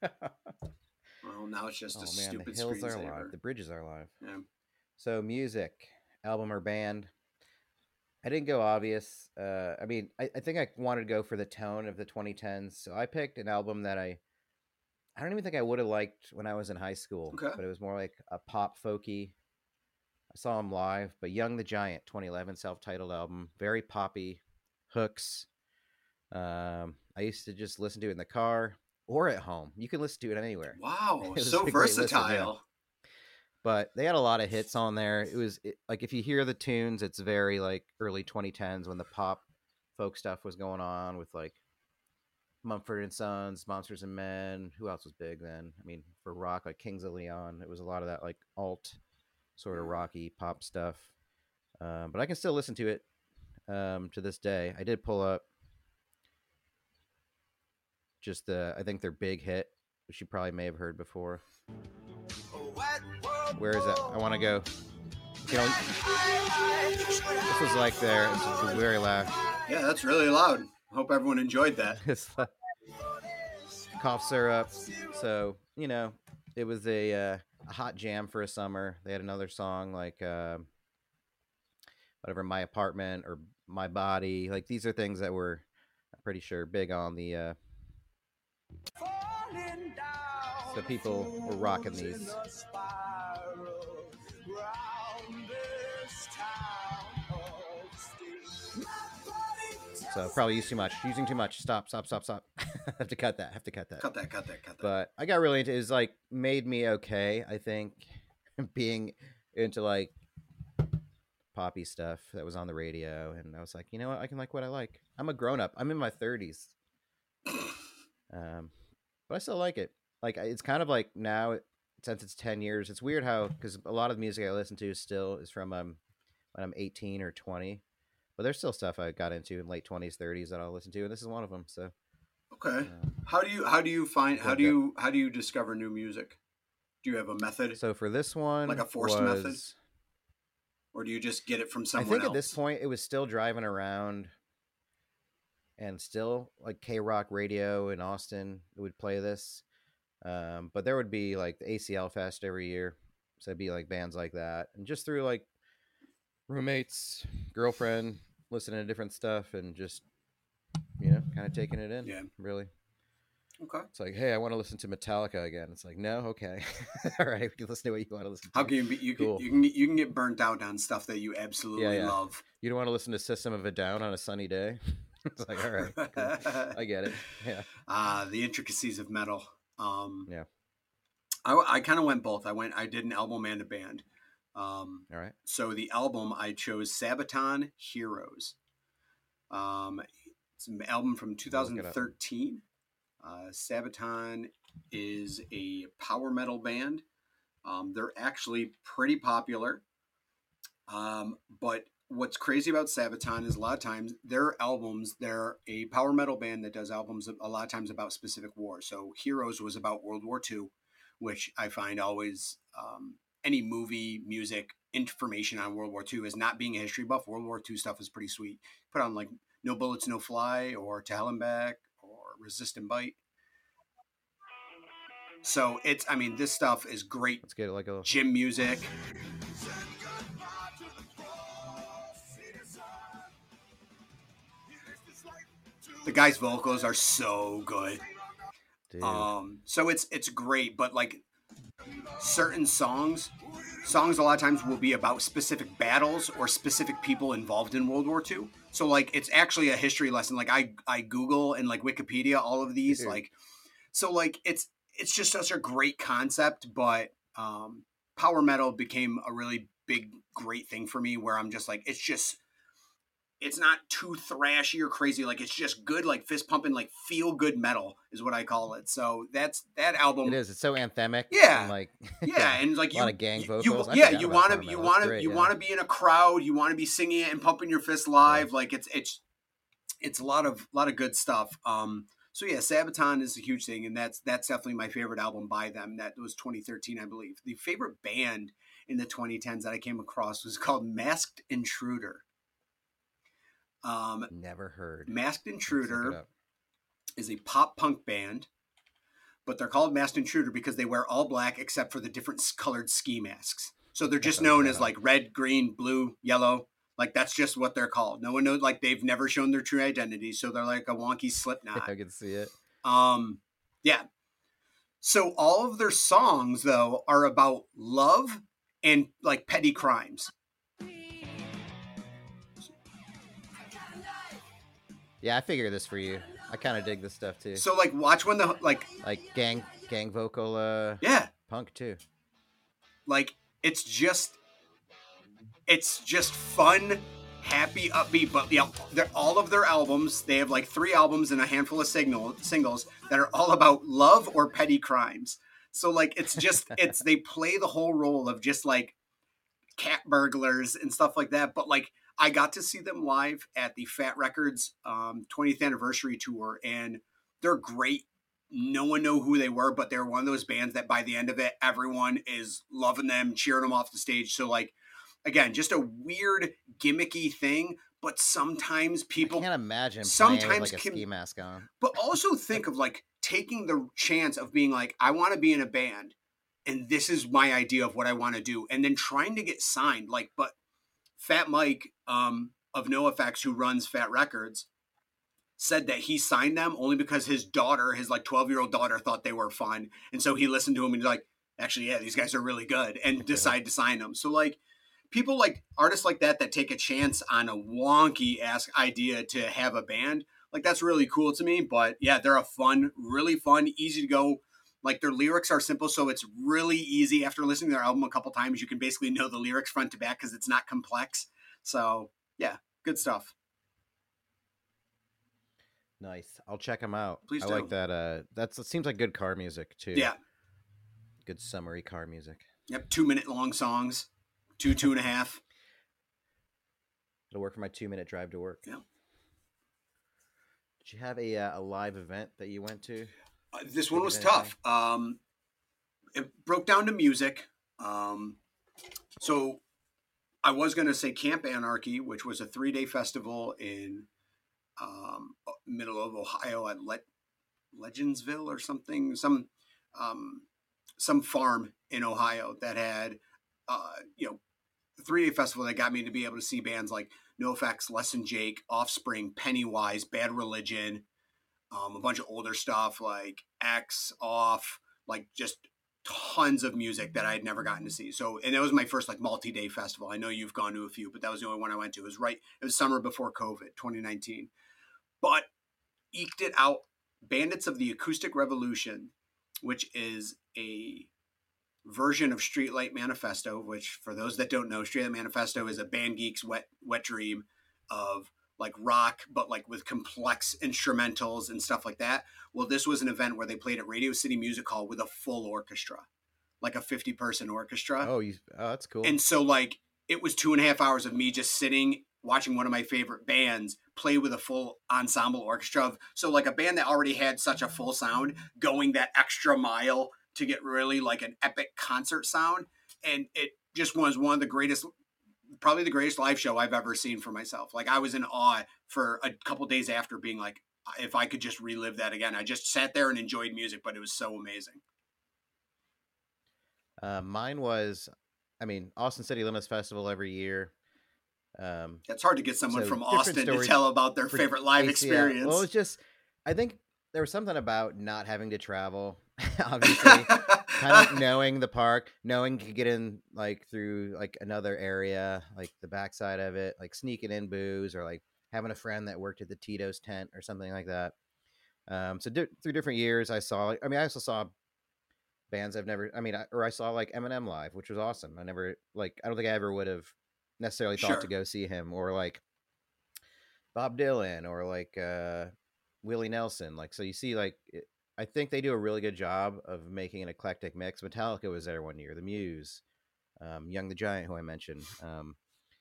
B: Well, now it's just
A: oh
B: a
A: man,
B: stupid
A: the hills are
B: screensaver.
A: alive. The bridges are alive.
B: Yeah.
A: So music, album or band. I didn't go obvious. Uh, I mean, I, I think I wanted to go for the tone of the 2010s. So I picked an album that I, I don't even think I would have liked when I was in high school.
B: Okay.
A: But it was more like a pop folky. I saw him live, but Young the Giant, 2011 self-titled album, very poppy, hooks. Um, I used to just listen to it in the car or at home. You can listen to it anywhere
B: Wow,
A: It
B: so
A: a listen, yeah.
B: versatile.
A: But they had a lot of hits on there. It was it, like if you hear the tunes, it's very like early 2010s when the pop folk stuff was going on with like Mumford and Sons, Monsters and Men. Who else was big then? I mean, for rock, like Kings of Leon, it was a lot of that like alt sort of rocky pop stuff. Um, but I can still listen to it um, to this day. I did pull up just the I think their big hit, which you probably may have heard before. Where is it? I want to go. You know, this was like there. This was very loud.
B: Yeah, that's really loud. Hope everyone enjoyed that.
A: It's like cough syrup. So you know, it was a, uh, a hot jam for a summer. They had another song like uh, whatever, my apartment or my body. Like these are things that were, I'm pretty sure, big on the. Uh, so people were rocking these. So probably used too much. Using too much. Stop. Stop. Stop. Stop. have to cut that. Have to cut that.
B: Cut that, cut that, cut that.
A: But I got really into. It was like made me okay. I think being into like poppy stuff that was on the radio, and I was like, you know what? I can like what I like. I'm a grown up. I'm in my 30s. Um, but I still like it. Like it's kind of like now since it's 10 years. It's weird how because a lot of the music I listen to still is from um when I'm 18 or 20. But there's still stuff I got into in late 20s, 30s that I'll listen to, and this is one of them. So
B: okay.
A: um,
B: How do you how do you find how do you how do you discover new music? Do you have a method,
A: so for this one,
B: Like a forced method? or do you just get it from
A: somewhere?
B: I
A: think
B: else?
A: at this point it was still driving around and still like K Rock radio in Austin would play this. Um, but there would be like the ACL Fest every year. So it'd be like bands like that. And just through like roommates, girlfriend, listening to different stuff and just, you know, kind of taking it in.
B: Yeah.
A: Really.
B: Okay.
A: It's like, hey, I want to listen to Metallica again. It's like, no, okay. All right, we can listen to what you want to listen to.
B: How can you be, you
A: Cool.
B: can you can get, you can get burnt out on stuff that you absolutely
A: yeah.
B: love.
A: You don't want to listen to System of a Down on a sunny day? it's like, all right, cool. I get it. Yeah.
B: uh, the intricacies of metal. Um,
A: Yeah.
B: I, I kind of went both. I went. I did an album and a band. Um,
A: All right.
B: so the album I chose Sabaton Heroes. Um, it's an album from
A: look it up.
B: 2013. Uh, Sabaton is a power metal band. Um, they're actually pretty popular. Um, but what's crazy about Sabaton is a lot of times their albums, they're a power metal band that does albums a lot of times about specific wars. So Heroes was about World War II, which I find always um, any movie, music, information on World War II is not being a history buff. World War II stuff is pretty sweet. Put on like No Bullets, No Fly, or To Hell and Back, or Resist and Bite. So it's, I mean, this stuff is great
A: Let's get like a
B: gym music. The guy's vocals are so good.
A: dude.
B: Um, so it's it's great, but like certain songs, songs a lot of times will be about specific battles or specific people involved in World War II. So like it's actually a history lesson. Like I I Google and like Wikipedia all of these
A: Dude.
B: like so like it's it's just such a great concept, but um power metal became a really big great thing for me where I'm just like it's just it's not too thrashy or crazy. Like it's just good, like fist pumping, like feel good metal is what I call it. So that's that album.
A: It is. It's so anthemic.
B: Yeah.
A: and, like
B: Yeah, and like
A: a
B: you,
A: lot of gang vocals.
B: You, yeah, you want to, you want to, you
A: yeah.
B: want to be in a crowd. You want to be singing it and pumping your fist live. Like it's, it's, it's a lot of, lot of good stuff. Um, so yeah, Sabaton is a huge thing, and that's that's definitely my favorite album by them. That was 2013, I believe. The favorite band in the 2010s that I came across was called Masked Intruder. Um,
A: Never heard.
B: Masked
A: Let's look it
B: Intruder is a pop punk band, but they're called Masked Intruder because they wear all black except for the different colored ski masks. So they're just known as like red, green, blue, yellow. Like that's just what they're called. No one knows. Like they've never shown their true identity, so they're like a wonky Slipknot.
A: I can see it.
B: Um, yeah. So all of their songs though are about love and like petty crimes.
A: Yeah, I figure this for you. I kind of dig this stuff too.
B: So like watch when the like
A: like gang gang vocal uh
B: yeah
A: punk too.
B: like it's just it's just fun happy upbeat but yeah they're all of their albums they have like three albums and a handful of signal singles that are all about love or petty crimes so like it's just it's they play the whole role of just like cat burglars and stuff like that but like i got to see them live at the fat records um 20th anniversary tour and they're great no one know who they were, but they're one of those bands that by the end of it, everyone is loving them, cheering them off the stage. So like, again, just a weird gimmicky thing, but sometimes
A: I
B: people,
A: can't imagine
B: sometimes
A: like a
B: can-
A: ski mask on.
B: but also think of like taking the chance of being like, I want to be in a band and this is my idea of what I want to do. And then trying to get signed. Like, but Fat Mike um, of NoFX, who runs Fat Records, said that he signed them only because his daughter, his like 12 year old daughter, thought they were fun. And so he listened to him and he's like, actually, yeah, these guys are really good and decided to sign them. So, like, people like artists like that that take a chance on a wonky ass idea to have a band, like, that's really cool to me. But yeah, they're a fun, really fun, easy to go. Like, their lyrics are simple. So it's really easy after listening to their album a couple times. You can basically know the lyrics front to back because it's not complex. So, yeah, good stuff.
A: Nice. I'll check them out.
B: Please
A: I
B: do.
A: like that. Uh, that's it seems like good car music too.
B: Yeah.
A: Good summery car music.
B: Yep, two minute long songs, two, two and a half.
A: It'll work for my two minute drive to work.
B: Yeah.
A: Did you have a uh, a live event that you went to?
B: This one was tough. Um, it broke down to music. Um, so I was going to say Camp Anarchy, which was a three day festival in um, middle of Ohio at Le- Legendsville or something, some um, some farm in Ohio that had uh, you know three day festival that got me to be able to see bands like NoFX, Less Than Jake, Offspring, Pennywise, Bad Religion, um, a bunch of older stuff like X, Off, like just tons of music that I had never gotten to see. So, and that was my first like multi-day festival. I know you've gone to a few, but that was the only one I went to. It was right. It was summer before COVID, 2019. But eked it out. Bandits of the Acoustic Revolution, which is a version of Streetlight Manifesto. Which, for those that don't know, Streetlight Manifesto is a band geek's wet wet dream of like rock, but like with complex instrumentals and stuff like that. Well, this was an event where they played at Radio City Music Hall with a full orchestra, like a 50 person orchestra.
A: Oh, you. Oh, that's cool.
B: And so, like, it was two and a half hours of me just sitting watching one of my favorite bands play with a full ensemble orchestra. Of, so, like, a band that already had such a full sound going that extra mile to get really like an epic concert sound. And it just was one of the greatest, probably the greatest live show I've ever seen for myself. Like, I was in awe for a couple days after being like, if I could just relive that again. I just sat there and enjoyed music, but it was so amazing.
A: Uh, mine was, I mean, Austin City Limits Festival every year. Um,
B: It's hard to get someone
A: So,
B: from Austin to tell about their favorite live
A: ACL.
B: experience.
A: Well, it's just, I think there was something about not having to travel. Obviously, kind of knowing the park, knowing you could get in like through like another area, like the backside of it, like sneaking in booze or like having a friend that worked at the Tito's tent or something like that. Um, so di- through different years, I saw. I mean, I also saw bands I've never. I mean, I, or I saw like Eminem live, which was awesome. I never like. I don't think I ever would have necessarily thought
B: Sure.
A: to go see him or like. Bob Dylan or like uh, Willie Nelson. Like so, you see like. It, I think they do a really good job of making an eclectic mix. Metallica was there one year. The Muse, um, Young the Giant, who I mentioned. Um,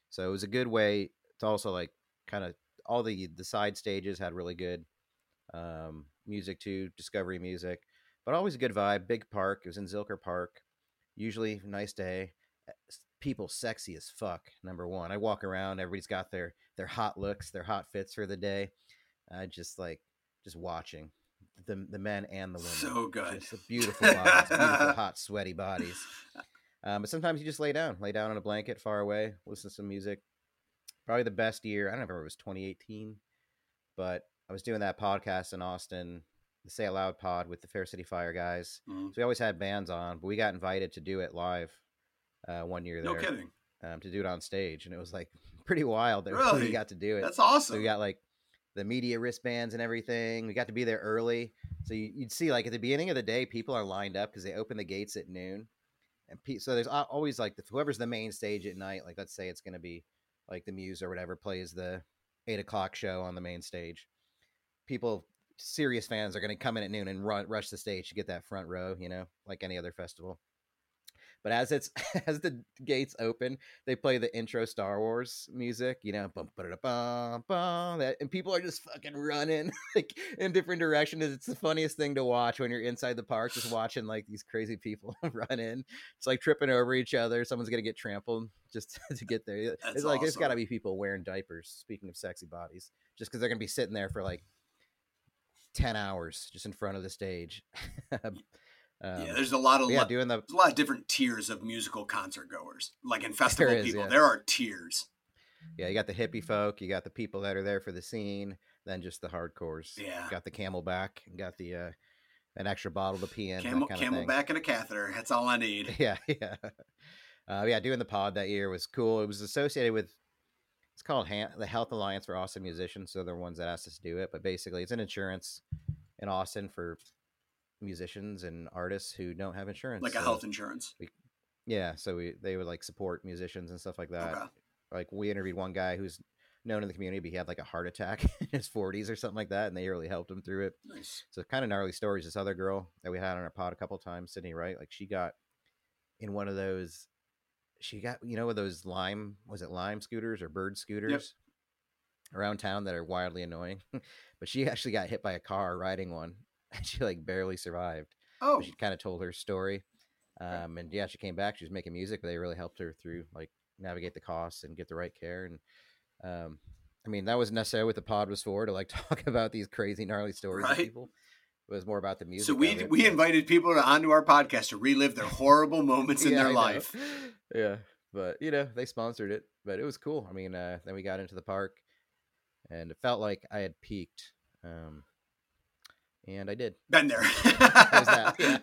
A: so it was a good way to also like kind of all the the side stages had really good um, music too, discovery music, but always a good vibe. Big park. It was in Zilker Park. Usually nice day. Uh, People sexy as fuck. Number one, I walk around. Everybody's got their their hot looks, their hot fits for the day. I just like just watching the the men and the women.
B: So good.
A: Just beautiful bodies, beautiful hot sweaty bodies. Um, but sometimes you just lay down, lay down on a blanket far away, listen to some music. Probably the best year. I don't remember if it was 2018, but I was doing that podcast in Austin, the Say Aloud pod with the Fair City Fire guys.
B: Mhm.
A: So we always had bands on, but we got invited to do it live uh, one year
B: No
A: there
B: kidding.
A: um, to do it on stage, and it was like pretty wild that
B: Really?
A: we got to do it.
B: That's
A: So
B: awesome.
A: we got like the media wristbands and everything. We got to be there early, so you, you'd see like at the beginning of the day, people are lined up because they open the gates at noon, and pe- so there's always like the, whoever's the main stage at night. Like let's say it's going to be like the Muse or whatever plays the eight o'clock show on the main stage. People, serious fans, are going to come in at noon and run, rush the stage to get that front row. You know, like any other festival. But as it's as the gates open, they play the intro Star Wars music, you know, bum, ba, bum, bum, that, and people are just fucking running like in different directions. It's the funniest thing to watch when you're inside the park, just watching like these crazy people run in. It's like tripping over each other. Someone's gonna get trampled just to get there.
B: That's
A: it's like there's got to be people wearing diapers. Speaking of sexy bodies, just because they're gonna be sitting there for like ten hours just in front of the stage. Um,
B: yeah, there's a lot of
A: yeah,
B: lo-
A: doing the
B: there's a lot of different tiers of musical concert goers. Like in festival
A: is,
B: people,
A: yeah.
B: there are tiers.
A: Yeah, you got the hippie folk, you got the people that are there for the scene, then just the hardcores.
B: Yeah.
A: got the CamelBak, and got the uh, an extra bottle to pee in.
B: Camel,
A: that kind of thing.
B: CamelBak and a catheter. That's all I need.
A: Yeah, yeah, uh, yeah. Doing the pod that year was cool. It was associated with it's called Han- the Health Alliance for Austin Musicians. So they're the ones that asked us to do it. But basically, it's an insurance in Austin for musicians and artists who don't have insurance.
B: Like a
A: So,
B: health insurance.
A: Yeah, so we they would like support musicians and stuff like that.
B: Okay.
A: Like we interviewed one guy who's known in the community, but he had like a heart attack in his 40s or something like that, and they really helped him through it.
B: Nice.
A: So kind of gnarly stories. This other girl that we had on our pod a couple times, Sydney Wright, like she got in one of those. She got you know those lime was it lime scooters or bird scooters around town that are wildly annoying, but she actually got hit by a car riding one, she like barely survived.
B: Oh,
A: she kind of told her story, um, and yeah, she came back. She was making music, but they really helped her through like navigate the costs and get the right care. And um, I mean, that wasn't necessarily what the pod was for to like talk about these crazy gnarly stories of people. It was more about the music.
B: so we we invited people to, onto our podcast to relive their horrible moments in
A: Yeah,
B: their life.
A: Yeah, but you know they sponsored it, but it was cool. I mean, uh, then we got into the park, and it felt like I had peaked, um, and I did.
B: Been there.
A: That? Yeah.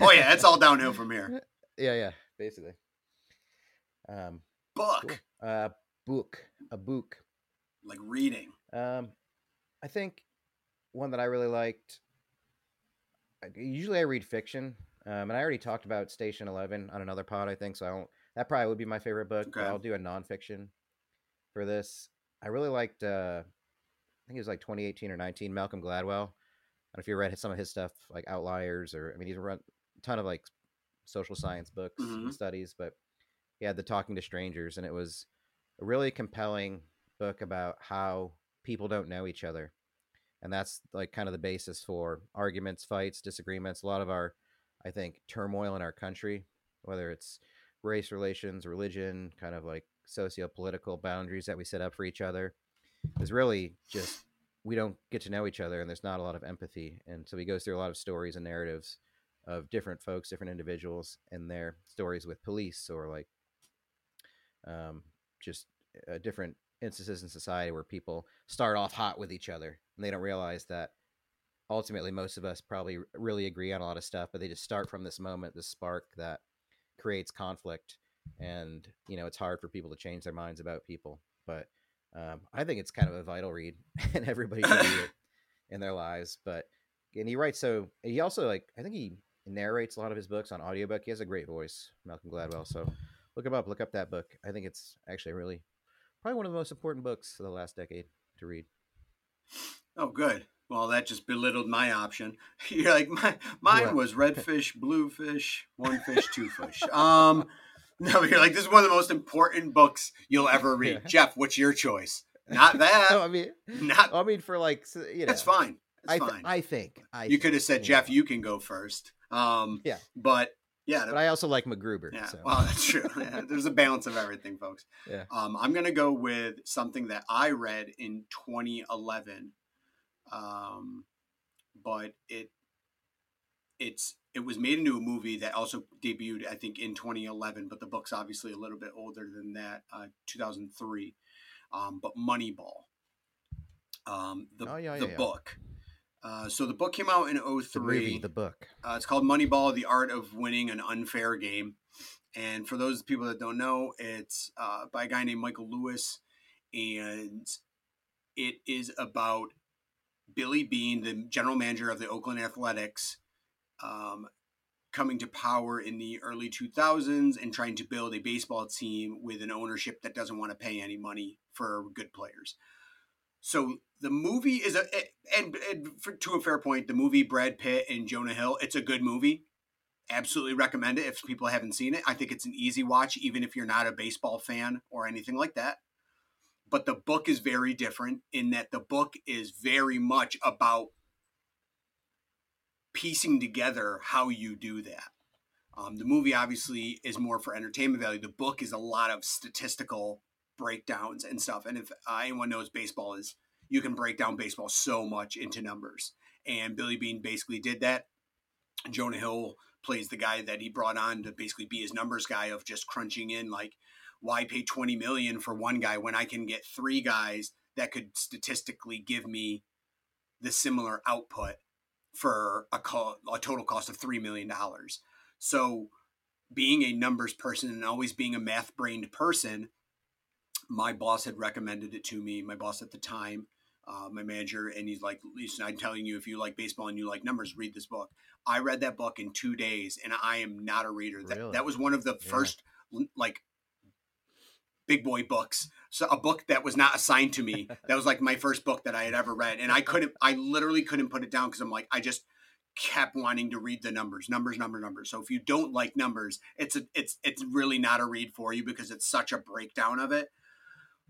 B: oh yeah, it's all downhill from here.
A: Yeah, yeah, basically. Um,
B: Book
A: cool. Uh, book, a book.
B: like reading.
A: Um, I think one that I really liked. Usually, I read fiction, um, and I already talked about Station Eleven on another pod. I think so. I don't. That probably would be my favorite book. But
B: Okay.
A: I'll do a nonfiction for this. I really liked. Uh, I think it was like 2018 or 19. Malcolm Gladwell. I don't know if you read some of his stuff, like Outliers, or I mean, he's run a ton of like social science books
B: Mhm.
A: and studies, but he had the Talking to Strangers, and it was a really compelling book about how people don't know each other and that's like kind of the basis for arguments fights disagreements a lot of our i think turmoil in our country whether it's race relations religion kind of like socio-political boundaries that we set up for each other is really just we don't get to know each other and there's not a lot of empathy and so he goes through a lot of stories and narratives of different folks different individuals and their stories with police or like um, just uh, different instances in society where people start off hot with each other and they don't realize that ultimately most of us probably really agree on a lot of stuff but they just start from this moment this spark that creates conflict and you know it's hard for people to change their minds about people but um, i think it's kind of a vital read and everybody should read it in their lives but and he writes so he also like i think he narrates a lot of his books on audiobook he has a great voice malcolm gladwell so look him up look up that book i think it's actually really probably one of the most important books of the last decade to read.
B: Oh, good. Well, that just belittled my option. You're like, my, mine
A: What?
B: was red fish, blue fish, one fish, two fish. Um, no, you're like, this is one of the most important books you'll ever read.
A: Yeah.
B: Jeff, what's your choice? Not that.
A: no, I mean,
B: Not.
A: I mean for like you know,
B: That's fine. That's
A: I th-
B: fine.
A: I think I
B: you could have said. Jeff, you can go first. Um,
A: Yeah.
B: But yeah,
A: but I also like MacGruber.
B: Yeah,
A: so.
B: well, that's true. Yeah, there's a balance of everything, folks.
A: Yeah.
B: Um, I'm gonna go with something that I read in 2011, um, but it it's it was made into a movie that also debuted, I think, in 2011. But the book's obviously a little bit older than that, uh, 2003. Um, but Moneyball, um, the
A: Oh, yeah,
B: the
A: yeah,
B: book. Uh, so the book came out in
A: the
B: 03.
A: movie, the book.
B: Uh, it's called Moneyball: The Art of Winning an Unfair Game. And for those people that don't know, it's uh, by a guy named Michael Lewis, and it is about Billy Beane, the general manager of the Oakland Athletics, um, coming to power in the early 2000s and trying to build a baseball team with an ownership that doesn't want to pay any money for good players. So the movie is a and, and for, to a fair point, the movie Brad Pitt and Jonah Hill, it's a good movie. Absolutely recommend it if people haven't seen it. I think it's an easy watch, even if you're not a baseball fan or anything like that. But the book is very different in that the book is very much about piecing together how you do that. Um, the movie obviously is more for entertainment value. The book is a lot of statistical breakdowns and stuff. And if uh, anyone knows baseball is, you can break down baseball so much into numbers. And Billy Beane basically did that. Jonah Hill plays the guy that he brought on to basically be his numbers guy of just crunching in like, why pay 20 million for one guy when I can get three guys that could statistically give me the similar output for a, co- a total cost of $3 million. So, being a numbers person and always being a math brained person, my boss had recommended it to me. My boss at the time, uh, my manager, and he's like, "Listen, I'm telling you, if you like baseball and you like numbers, read this book." I read that book in two days, and I am not a reader. That
A: Really?
B: that was one of the
A: Yeah.
B: first like big boy books. So a book that was not assigned to me. that was like my first book that I had ever read, and I couldn't. I literally couldn't put it down because I'm like, I just kept wanting to read the numbers, numbers, number, numbers. So if you don't like numbers, it's a, it's it's really not a read for you because it's such a breakdown of it.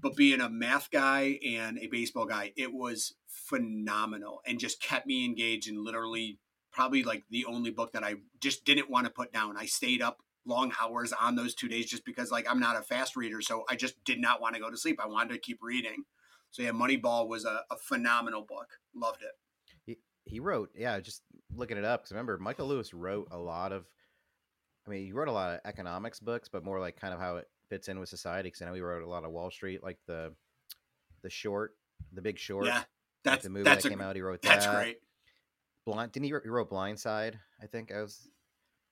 B: But being a math guy and a baseball guy, it was phenomenal and just kept me engaged and literally probably like the only book that I just didn't want to put down. I stayed up long hours on those two days just because like I'm not a fast reader, so I just did not want to go to sleep. I wanted to keep reading. So yeah, Moneyball was a, a phenomenal book. Loved it.
A: He he wrote, yeah, just looking it up because remember Michael Lewis wrote a lot of. I mean, he wrote a lot of economics books, but more like kind of how it fits in with society. Because I know he wrote a lot of Wall Street, like the the short, the Big Short.
B: Yeah,
A: like
B: that's
A: the movie
B: that's
A: that
B: a,
A: came out. He wrote
B: that's
A: that.
B: great.
A: Blind didn't he? He wrote Blindside. I think I was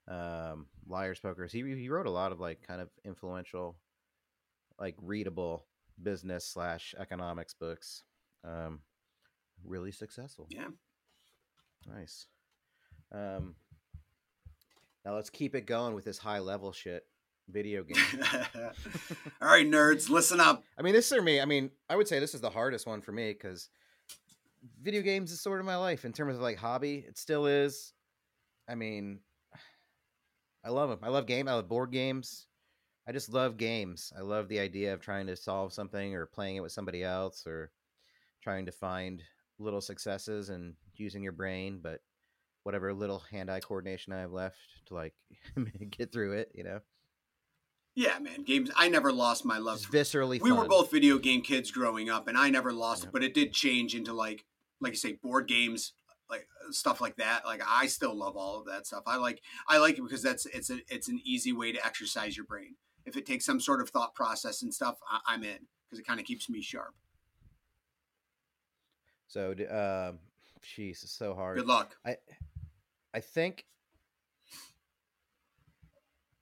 A: um, Liar's Pokers. He he wrote a lot of like kind of influential, like readable business slash economics books. Um, really successful.
B: Yeah.
A: Nice. Um, now let's keep it going with this high level shit. Video game.
B: All right, nerds, listen up.
A: I mean, this is for me. I mean, I would say this is the hardest one for me because video games is sort of my life in terms of like hobby. It still is. I mean, I love them. I love game. I love board games. I just love games. I love the idea of trying to solve something or playing it with somebody else or trying to find little successes and using your brain, but whatever little hand-eye coordination I have left to like get through it, you know,
B: Yeah, man, games. I never lost my love.
A: just viscerally.
B: we were both video game kids growing up, and I never lost it, but it did change into like, like you say, board games, like stuff like that. Like I still love all of that stuff. I like, I like it because that's it's a it's an easy way to exercise your brain. If it takes some sort of thought process and stuff, I, I'm in because it kind of keeps me sharp.
A: So, um, jeez, it's so hard.
B: Good luck.
A: I, I think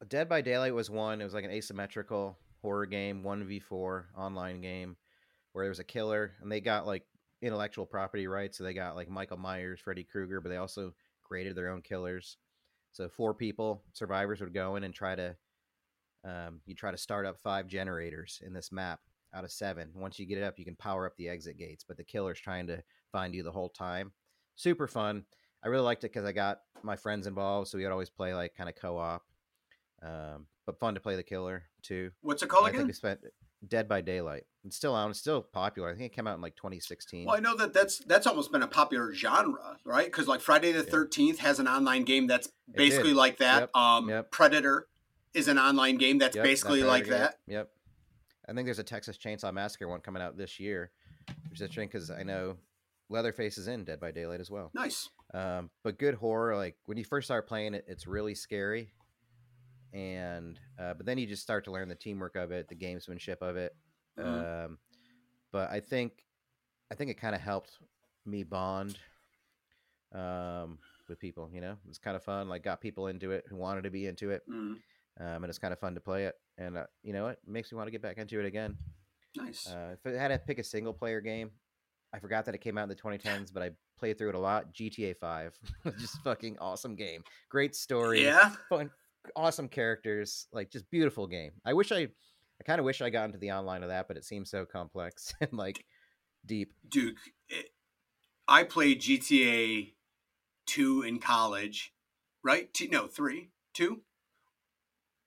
A: Dead by Daylight was one. It was like an asymmetrical horror game, one v four online game, where there was a killer, and they got like intellectual property rights. So they got like Michael Myers, Freddy Krueger, but they also created their own killers. So four people, survivors would go in and try to, um, you try to start up five generators in this map. out of seven. Once you get it up, you can power up the exit gates, but the killer's trying to find you the whole time. Super fun. I really liked it because I got my friends involved, so we would always play like kind of co-op. Um, but fun to play the killer too.
B: What's it called
A: I think
B: again?
A: we spent Dead by Daylight. It's still out. It's still popular. I think it came out in like 2016.
B: Well, I know that that's that's almost been a popular genre, right? Because like Friday the
A: Yeah.
B: Thirteenth has an online game that's basically like that.
A: Yep,
B: Um,
A: yep.
B: Predator is an online game that's
A: Yep,
B: basically
A: Knight
B: like that.
A: Yep. yep. I think there's a Texas Chainsaw Massacre one coming out this year, which is interesting because I know Leatherface is in Dead by Daylight as well.
B: Nice.
A: Um, but good horror, like when you first start playing it, it's really scary, and uh, but then you just start to learn the teamwork of it, the gamesmanship of it.
B: Mhm.
A: Um, but I think, I think it kind of helped me bond um, with people. You know, it's kind of fun. Like got people into it who wanted to be into it,
B: Mm,
A: um, and it's kind of fun to play it. And uh, you know, it makes me want to get back into it again.
B: nice.
A: Uh, if I had to pick a single player game, I forgot that it came out in the 2010s, but I played through it a lot. GTA 5, just fucking awesome game. Great story,
B: yeah.
A: fun, awesome characters, like just beautiful game. I wish I, I kind of wish I got into the online of that, but it seems so complex and like deep.
B: Duke, it, I played GTA 2 in college, right? T- no, 3, 2.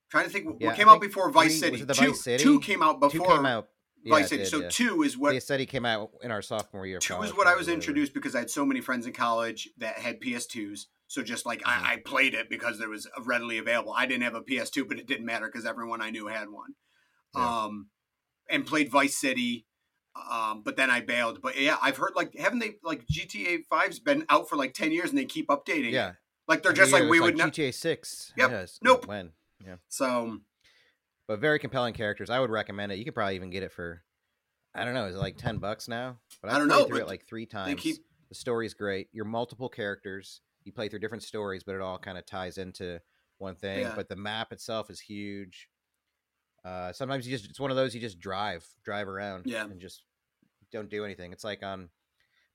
B: Trying to think what
A: Yeah,
B: came out before Vice
A: three-
B: City. 2,
A: Vice City?
B: 2 came out
A: Two
B: before
A: came out. yeah,
B: Vice City.
A: did,
B: so
A: yeah.
B: 2 is what
A: They said he came out in our sophomore year.
B: Two is what I was introduced because I had so many friends in college that had PS2s. So just like
A: Mhm.
B: I, I played it because there was readily available. I didn't have a PS2, but it didn't matter because everyone I knew had one.
A: Yeah.
B: Um, and played Vice City. Um, but then I bailed. But yeah, I've heard like haven't they like GTA 5's been out for like ten years and they keep updating.
A: Yeah,
B: like they're
A: every
B: just like we would. know.
A: GTA 6.
B: Yep.
A: Yes.
B: Nope.
A: When? Yeah.
B: So
A: but very compelling characters. I would recommend it. You could probably even get it for, I don't know, is it like ten bucks now? But
B: I
A: I've
B: don't know,
A: through it like three times.
B: keep
A: The story's great. You're multiple characters. You play through different stories, but it all kind of ties into one thing.
B: Yeah.
A: But the map itself is huge. Uh, sometimes you just it's one of those you just drive, drive around,
B: Yeah.
A: and just don't do anything. It's like on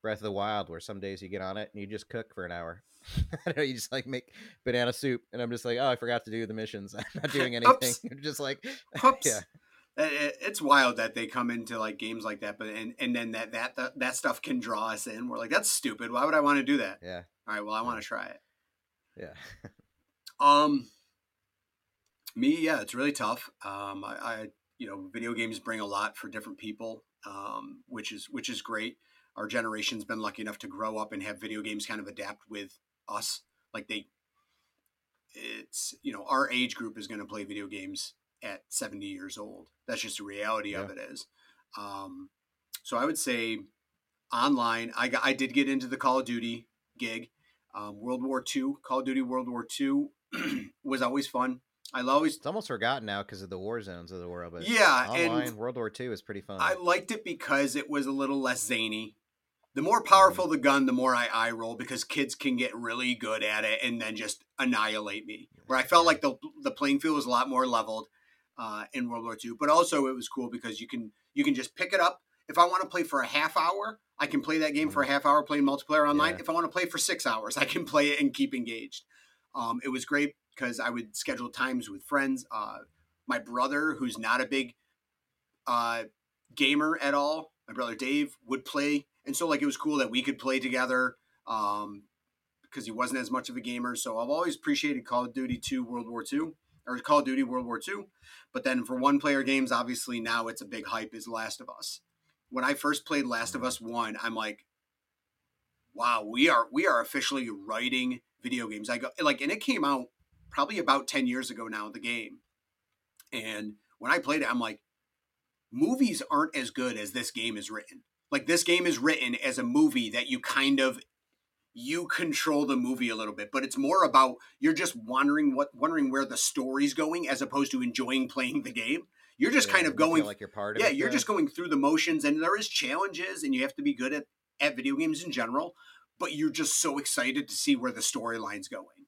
A: Breath of the Wild, where some days you get on it and you just cook for an hour. I don't know, you just like make banana soup, and I'm just like, oh, I forgot to do the missions. I'm not doing anything. Just like,
B: Oops.
A: yeah,
B: It's wild that they come into like games like that, but and, and then that, that that that stuff can draw us in. We're like, that's stupid. Why would I want to do that?
A: yeah,
B: All right, well, I want to try it.
A: yeah.
B: Um, me, yeah, it's really tough. Um, I, I, you know, video games bring a lot for different people, um, which is which is great. Our generation's been lucky enough to grow up and have video games kind of adapt with us. Like they, it's you know, our age group is going to play video games at seventy years old. That's just the reality of it is. Um, so I would say online. I got, I did get into the Call of Duty gig. Um, World War II, Call of Duty World War II was always fun. I always,
A: It's almost forgotten now because of the war zones of the world. But
B: yeah,
A: online
B: and
A: World War II is pretty fun.
B: I liked it because it was a little less zany. The more powerful
A: Mm-hmm.
B: the gun, the more I eye roll because kids can get really good at it and then just annihilate me. Where I felt like the the playing field was a lot more leveled uh, in World War II, but also it was cool because you can you can just pick it up. If I want to play for a half hour, I can play that game for a half hour playing multiplayer online.
A: Yeah.
B: If I want to play for six hours, I can play it and keep engaged. Um, it was great because I would schedule times with friends. Uh, my brother, who's not a big uh, gamer at all, my brother Dave would play, and so like it was cool that we could play together um, because he wasn't as much of a gamer. So I've always appreciated Call of Duty 2 World War II or Call of Duty World War II. But then for one player games, obviously now it's a big hype is Last of Us. When I first played Last of Us 1, I'm like, wow, we are we are officially writing video games. I go like and it came out probably about 10 years ago now, the game. And when I played it, I'm like, movies aren't as good as this game is written. Like this game is written as a movie that you kind of you control the movie a little bit, but it's more about you're just wondering what wondering where the story's going as opposed to enjoying playing the game. You're just
A: Yeah,
B: kind of going
A: like you're part of
B: yeah,
A: it.
B: you're just going through the motions and there is challenges and you have to be good at at video games in general, but you're just so excited to see where the storyline's going.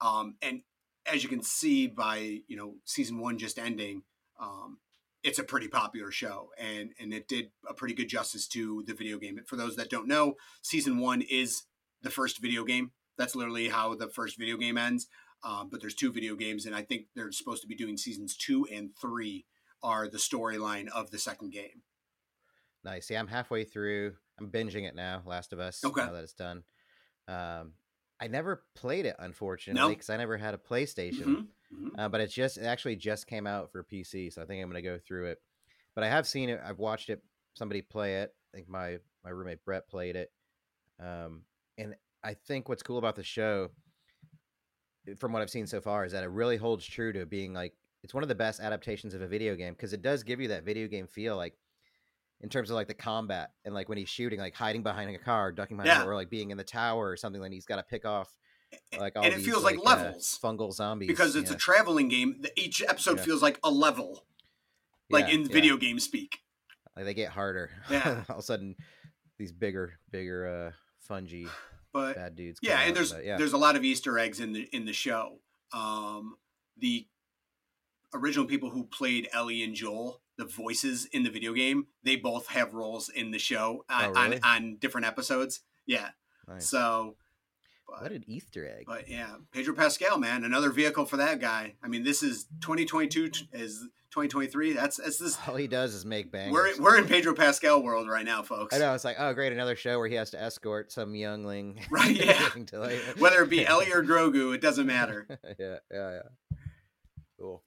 B: Um and as you can see by, you know, season 1 just ending, um it's a pretty popular show and and it did a pretty good justice to the video game. For those that don't know, season 1 is the first video game. That's literally how the first video game ends. Um, but there's two video games, and I think they're supposed to be doing seasons two and three are the storyline of the second game.
A: Nice. Yeah, I'm halfway through. I'm binging it now. Last of Us.
B: Okay.
A: Now that it's done. Um, I never played it unfortunately because I never had a PlayStation.
B: Mhm, mhm.
A: Uh, but it's just it actually just came out for PC, so I think I'm gonna go through it. But I have seen it. I've watched it. Somebody play it. I think my my roommate Brett played it. Um, I think what's cool about the show, from what I've seen so far, is that it really holds true to being like it's one of the best adaptations of a video game because it does give you that video game feel, like in terms of like the combat and like when he's shooting, like hiding behind a car, ducking behind,
B: Yeah.
A: or like being in the tower or something. Then he's got to pick off like all
B: and it
A: these,
B: feels like
A: uh,
B: levels.
A: fungal zombies
B: because it's
A: yeah.
B: a traveling game. Each episode
A: Yeah.
B: feels like a level, like
A: Yeah,
B: in video game speak.
A: Like they get harder.
B: Yeah.
A: All of a sudden, these bigger, bigger, uh, fungy
B: But
A: bad dudes.
B: yeah, and
A: out,
B: there's
A: but yeah,
B: there's a lot of Easter eggs in the in the show. Um, the original people who played Ellie and Joel, the voices in the video game, they both have roles in the show on,
A: Oh, really?
B: on, on different episodes. Yeah,
A: nice.
B: so.
A: What
B: But,
A: an Easter egg!
B: but yeah, Pedro Pascal, man, another vehicle for that guy. I mean, this is 2022 t- is 2023. That's that's this.
A: All he does is make bangers.
B: We're we're in Pedro Pascal world right now, folks.
A: I know. It's like, oh, great, another show where he has to escort some youngling.
B: Right, yeah.
A: to, like-
B: Whether it be Ellie or Grogu, it doesn't matter.
A: yeah, yeah, yeah. Cool.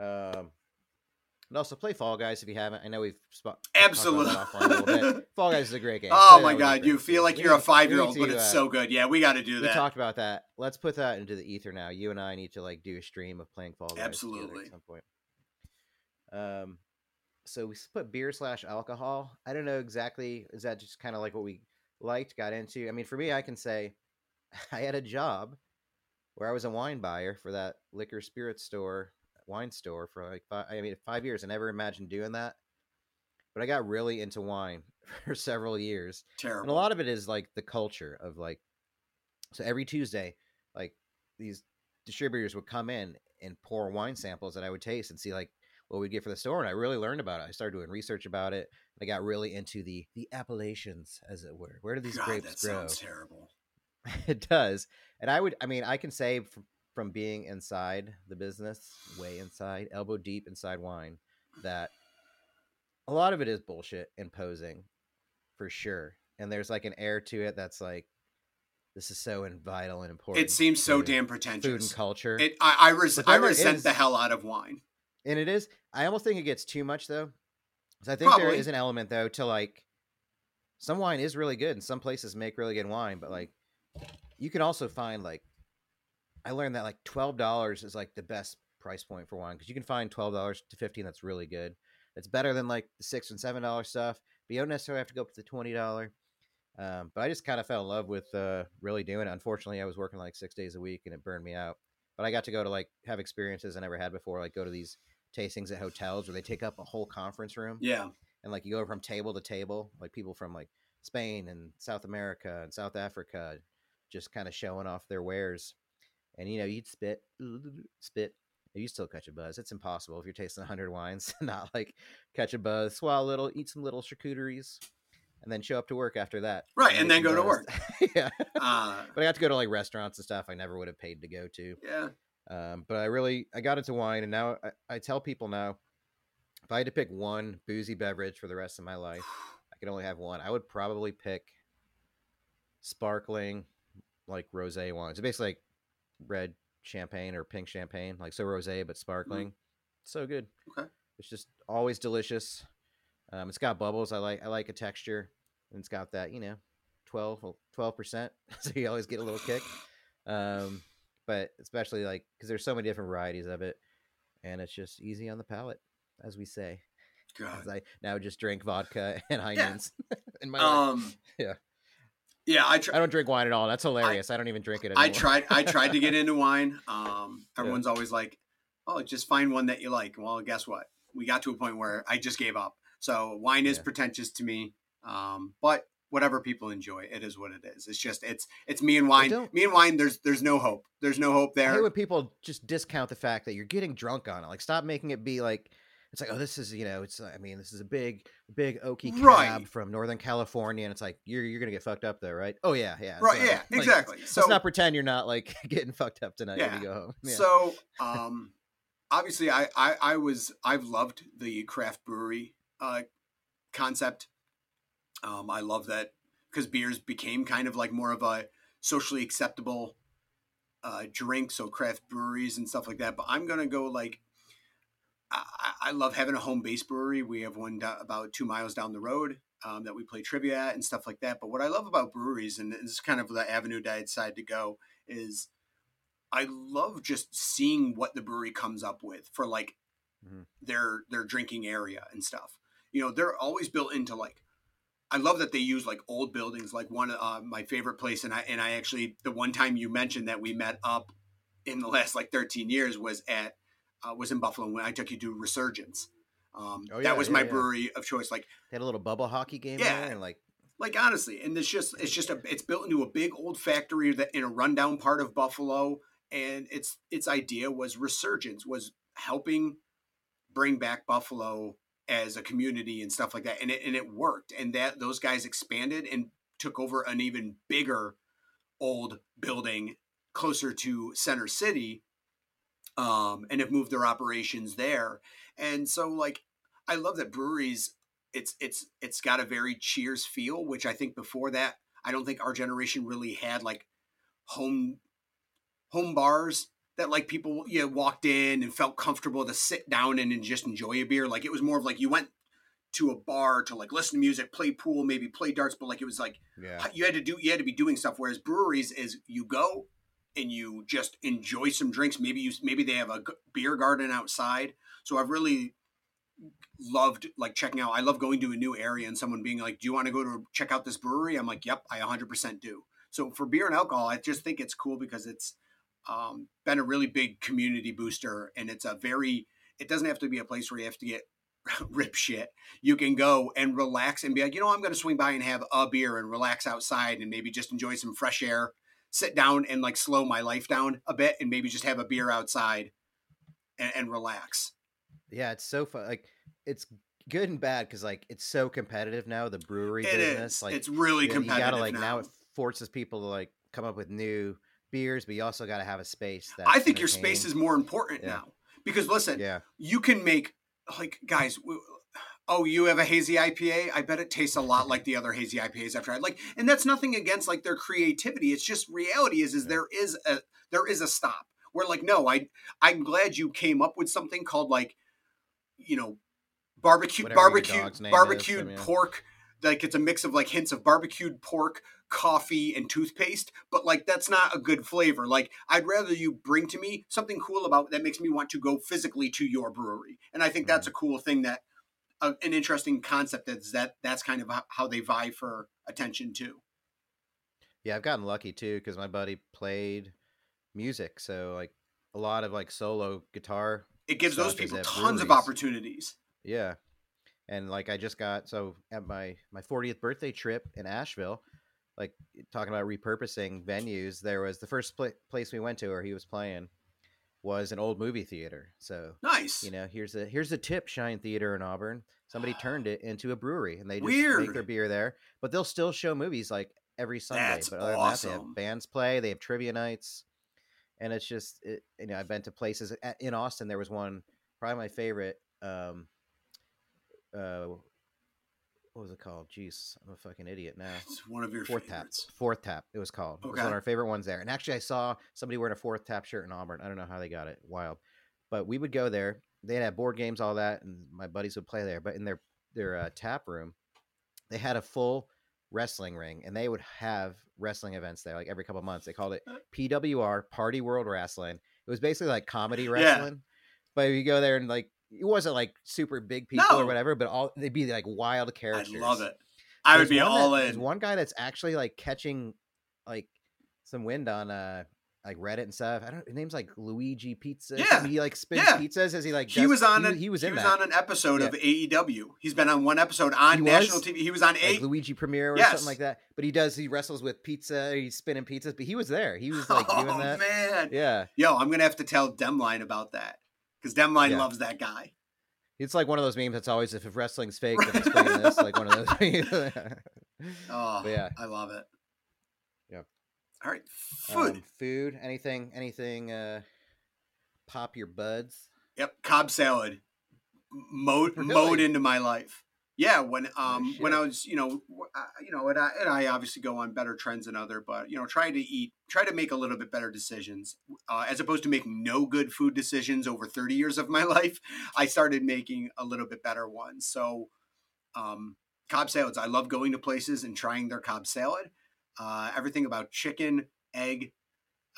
A: Um, and also play Fall Guys if you haven't. I know we've about
B: Absolutely.
A: offline a little bit. Fall Guys is a great game.
B: Oh my god, you feel like
A: We
B: you're a five year old, but it's
A: uh,
B: so good. Yeah, we got to do
A: We
B: that.
A: We talked about that. Let's put that into the ether now. You and I need to like do a stream of playing Fall Guys
B: Absolutely.
A: at some point. Um, so we put beer slash alcohol. I don't know exactly. Is that just kind of like what we liked, got into? I mean, for me, I can say I had a job where I was a wine buyer for that liquor spirit store, wine store for like five, I mean five years. I never imagined doing that, but I got really into wine for several years Terrible. and a lot of it is like the culture of like so every tuesday like these distributors would come in and pour wine samples that i would taste and see like what we'd get for the store and i really learned about it i started doing research about it i got really into the the appellations as it were where do these
B: God,
A: grapes
B: that
A: grow
B: sounds terrible.
A: it does and i would i mean i can say from, from being inside the business way inside elbow deep inside wine that a lot of it is bullshit and posing for sure and there's like an air to it that's like this is so vital and important
B: It seems so damn
A: food and culture
B: It, I I, res- I resent
A: is-
B: the hell out of wine.
A: and it is i almost think it gets too much though i think there
B: Probably.
A: is an element though to like some wine is really good and some places make really good wine but like you can also find like i learned that like $12 is like the best price point for wine because you can find $12 to 15 that's really good. It's better than like the six and seven dollar stuff but you don't necessarily have to go up to the $20 um, but i just kind of fell in love with uh, really doing it. Unfortunately i was working like six days a week and it burned me out but i got to go to like have experiences i never had before like go to these tastings at hotels where they take up a whole conference room
B: Yeah.
A: and like you go from table to table like people from like spain and south america and south africa just kind of showing off their wares and you know you'd spit spit you still catch a buzz it's impossible if you're tasting 100 wines not like catch a buzz swallow a little eat some little charcuteries and then show up to work after that
B: Right, and then go to
A: work. yeah
B: Uh,
A: but i got to go to like restaurants and stuff i never would have paid to go to
B: yeah.
A: um, but I really I got into wine, and now I, I tell people now, if I had to pick one boozy beverage for the rest of my life, I could only have one. I would probably pick sparkling, like rosé wine. So basically, like red champagne or pink champagne, like so rosé but sparkling. So good.
B: Okay.
A: It's just always delicious. Um, it's got bubbles. I like I like a texture, and it's got that you know, 12 percent. so you always get a little kick. Um, but especially like because there's so many different varieties of it, and it's just easy on the palate, as we say.
B: God.
A: As I now just drink vodka and
B: Yeah.
A: onions in my life.
B: Um.
A: Yeah.
B: Yeah, I
A: I don't drink wine at all. That's hilarious. I, don't even drink it anymore.
B: I tried. I tried to get into wine. Um, everyone's always like, "Oh, just find one that you like." Well, guess what? We got to a point where I just gave up. So wine is
A: Yeah.
B: pretentious to me. Um, but whatever people enjoy, it is what it is. It's just it's it's me and wine. Me and wine. There's there's no hope. There's no hope
A: I hate
B: there.
A: when people just discount the fact that you're getting drunk on it. Like, stop making it be like it's like, oh, this is you know, it's I mean, this is a big, big oaky cab
B: Right.
A: from Northern California, and it's like you're you're gonna get fucked up though, right? Oh yeah, yeah,
B: Right?
A: so,
B: Yeah.
A: like,
B: Exactly.
A: Let's
B: So
A: not pretend you're not like getting fucked up tonight when
B: Yeah.
A: you go home. Yeah.
B: So, um, obviously I, I I was I've loved the craft brewery uh, concept. Um, I love that because beers became kind of like more of a socially acceptable uh, drink, so craft breweries and stuff like that. But I'm gonna go like I, I love having a home base brewery. We have one do- about two miles down the road um, that we play trivia at and stuff like that. But what I love about breweries, and this is kind of the avenue that I decided to go, is I love just seeing what the brewery comes up with for like
A: Mhm.
B: their their drinking area and stuff. You know, they're always built into like. I love that they use like old buildings. Like one, uh, my favorite place, and I and I actually the one time you mentioned that we met up in the last like 13 years was at uh, was in Buffalo when I took you to Resurgence. Um,
A: Oh, yeah,
B: that was
A: yeah,
B: my
A: yeah.
B: brewery of choice. Like
A: They had a little bubble hockey game
B: Yeah.
A: there, and like
B: like honestly and it's just it's just a it's built into a big old factory that in a rundown part of buffalo and its its idea was resurgence was helping bring back buffalo as a community and stuff like that and it, and it worked and that those guys expanded and took over an even bigger old building closer to center city um and have moved their operations there. And so like i love that breweries it's it's it's got a very cheers feel which i think before that i don't think our generation really had like home home bars that like people you know, walked in and felt comfortable to sit down in and just enjoy a beer. Like it was more of like you went to a bar to like listen to music play pool maybe play darts but like it was like
A: yeah,
B: you had to do you had to be doing stuff whereas breweries is you go and you just enjoy some drinks. Maybe you maybe they have a beer garden outside. So i've really loved like checking out. I love going to a new area and someone being like do you want to go to check out this brewery? I'm like yep i 100% do. So for beer and alcohol i just think it's cool because it's um, been a really big community booster and it's a very it doesn't have to be a place where you have to get rip shit. You can go and relax and be like, you know, I'm going to swing by and have a beer and relax outside and maybe just enjoy some fresh air, sit down and like slow my life down a bit and maybe just have a beer outside and, and relax.
A: yeah. It's so fun. Like it's good and bad because like it's so competitive now. The brewery
B: It
A: business,
B: is.
A: like
B: it's really
A: you, you gotta like
B: now.
A: now. it forces people to like come up with new beers, but you also got to have a space. That
B: I think your space is more important
A: Yeah.
B: now because listen,
A: Yeah,
B: you can make like guys. Oh, you have a hazy IPA? I bet it tastes a lot like the other hazy IPAs I've tried. Like, and that's nothing against like their creativity. It's just reality is is there is a there is a stop where like no, I I'm glad you came up with something called like you know barbecue
A: Whatever
B: barbecue
A: is,
B: barbecued
A: I mean.
B: pork. Like it's a mix of like hints of barbecued pork, coffee, and toothpaste. But like that's not a good flavor. Like I'd rather you bring to me something cool about that makes me want to go physically to your brewery. And I think that's a
A: Mm-hmm.
B: cool thing that uh, an interesting concept is that that's kind of how- they vie for attention too.
A: yeah. I've gotten lucky too because my buddy played music, so like a lot of like solo guitar
B: It gives those people tons of opportunities.
A: Yeah. And like I just got so at my my 40th birthday trip in Asheville, like talking about repurposing venues, there was the first pla- place we went to where he was playing was an old movie theater. So,
B: Nice.
A: you know, here's a here's a tip Shine Theater in Auburn. Somebody turned it into a brewery and they just make their beer there, but they'll still show movies like every Sunday.
B: That's
A: but other than that, they have bands play, they have trivia nights. And it's just it, you know, I've been to places at, in Austin there was one probably my favorite um uh what was it called? Jeez, I'm a fucking idiot now.
B: It's one of your
A: Fourth tap. Fourth tap. It was called. It was one of our favorite ones there. And actually, I saw somebody wearing a fourth tap shirt in Auburn. I don't know how they got it. Wild. But we would go there. They had board games, all that, and my buddies would play there. But in their their uh, tap room, they had a full wrestling ring, and they would have wrestling events there, like every couple months. They called it. PWR Party World Wrestling. It was basically like comedy wrestling.
B: Yeah.
A: wrestling. But if you go there and like it wasn't like super big people or whatever, but all they'd be like wild characters.
B: I love it. I would be all
A: that-
B: in.
A: There's one guy that's actually like catching like some wind on uh like Reddit and stuff. I don't. His name's like Luigi Pizza.
B: Yeah.
A: He like spins
B: yeah.
A: pizzas as he like.
B: he was on.
A: He,
B: an,
A: he was in that.
B: on an episode
A: Yeah.
B: of AEW. He's been on one episode on
A: He
B: national
A: was?
B: TV. He was on
A: like
B: eight.
A: Luigi Premiere or
B: Yes.
A: something like that. But he does. He wrestles with pizza. He's spinning pizzas. But he was there. He was like
B: oh
A: doing that.
B: man,
A: Yeah,
B: yo, I'm gonna have to tell Demline about that because Demline
A: Yeah.
B: loves that guy.
A: it's like one of those memes that's always if, if wrestling's fake, then it's playing this. Like one of those.
B: Oh,
A: But yeah.
B: I love it.
A: Yep.
B: All right, food.
A: Um, food. Anything. Anything. uh Pop your buds.
B: Yep, Cobb salad mowed
A: Really?
B: mowed into my life. Yeah, when um when
A: shit.
B: I was you know I- you know and I, and I obviously go on better trends than other, but you know try to eat try to make a little bit better decisions uh, as opposed to making no good food decisions over thirty years of my life. I started making a little bit better ones. So um, Cobb salads, I love going to places and trying their Cobb salad. Uh, everything about chicken, egg,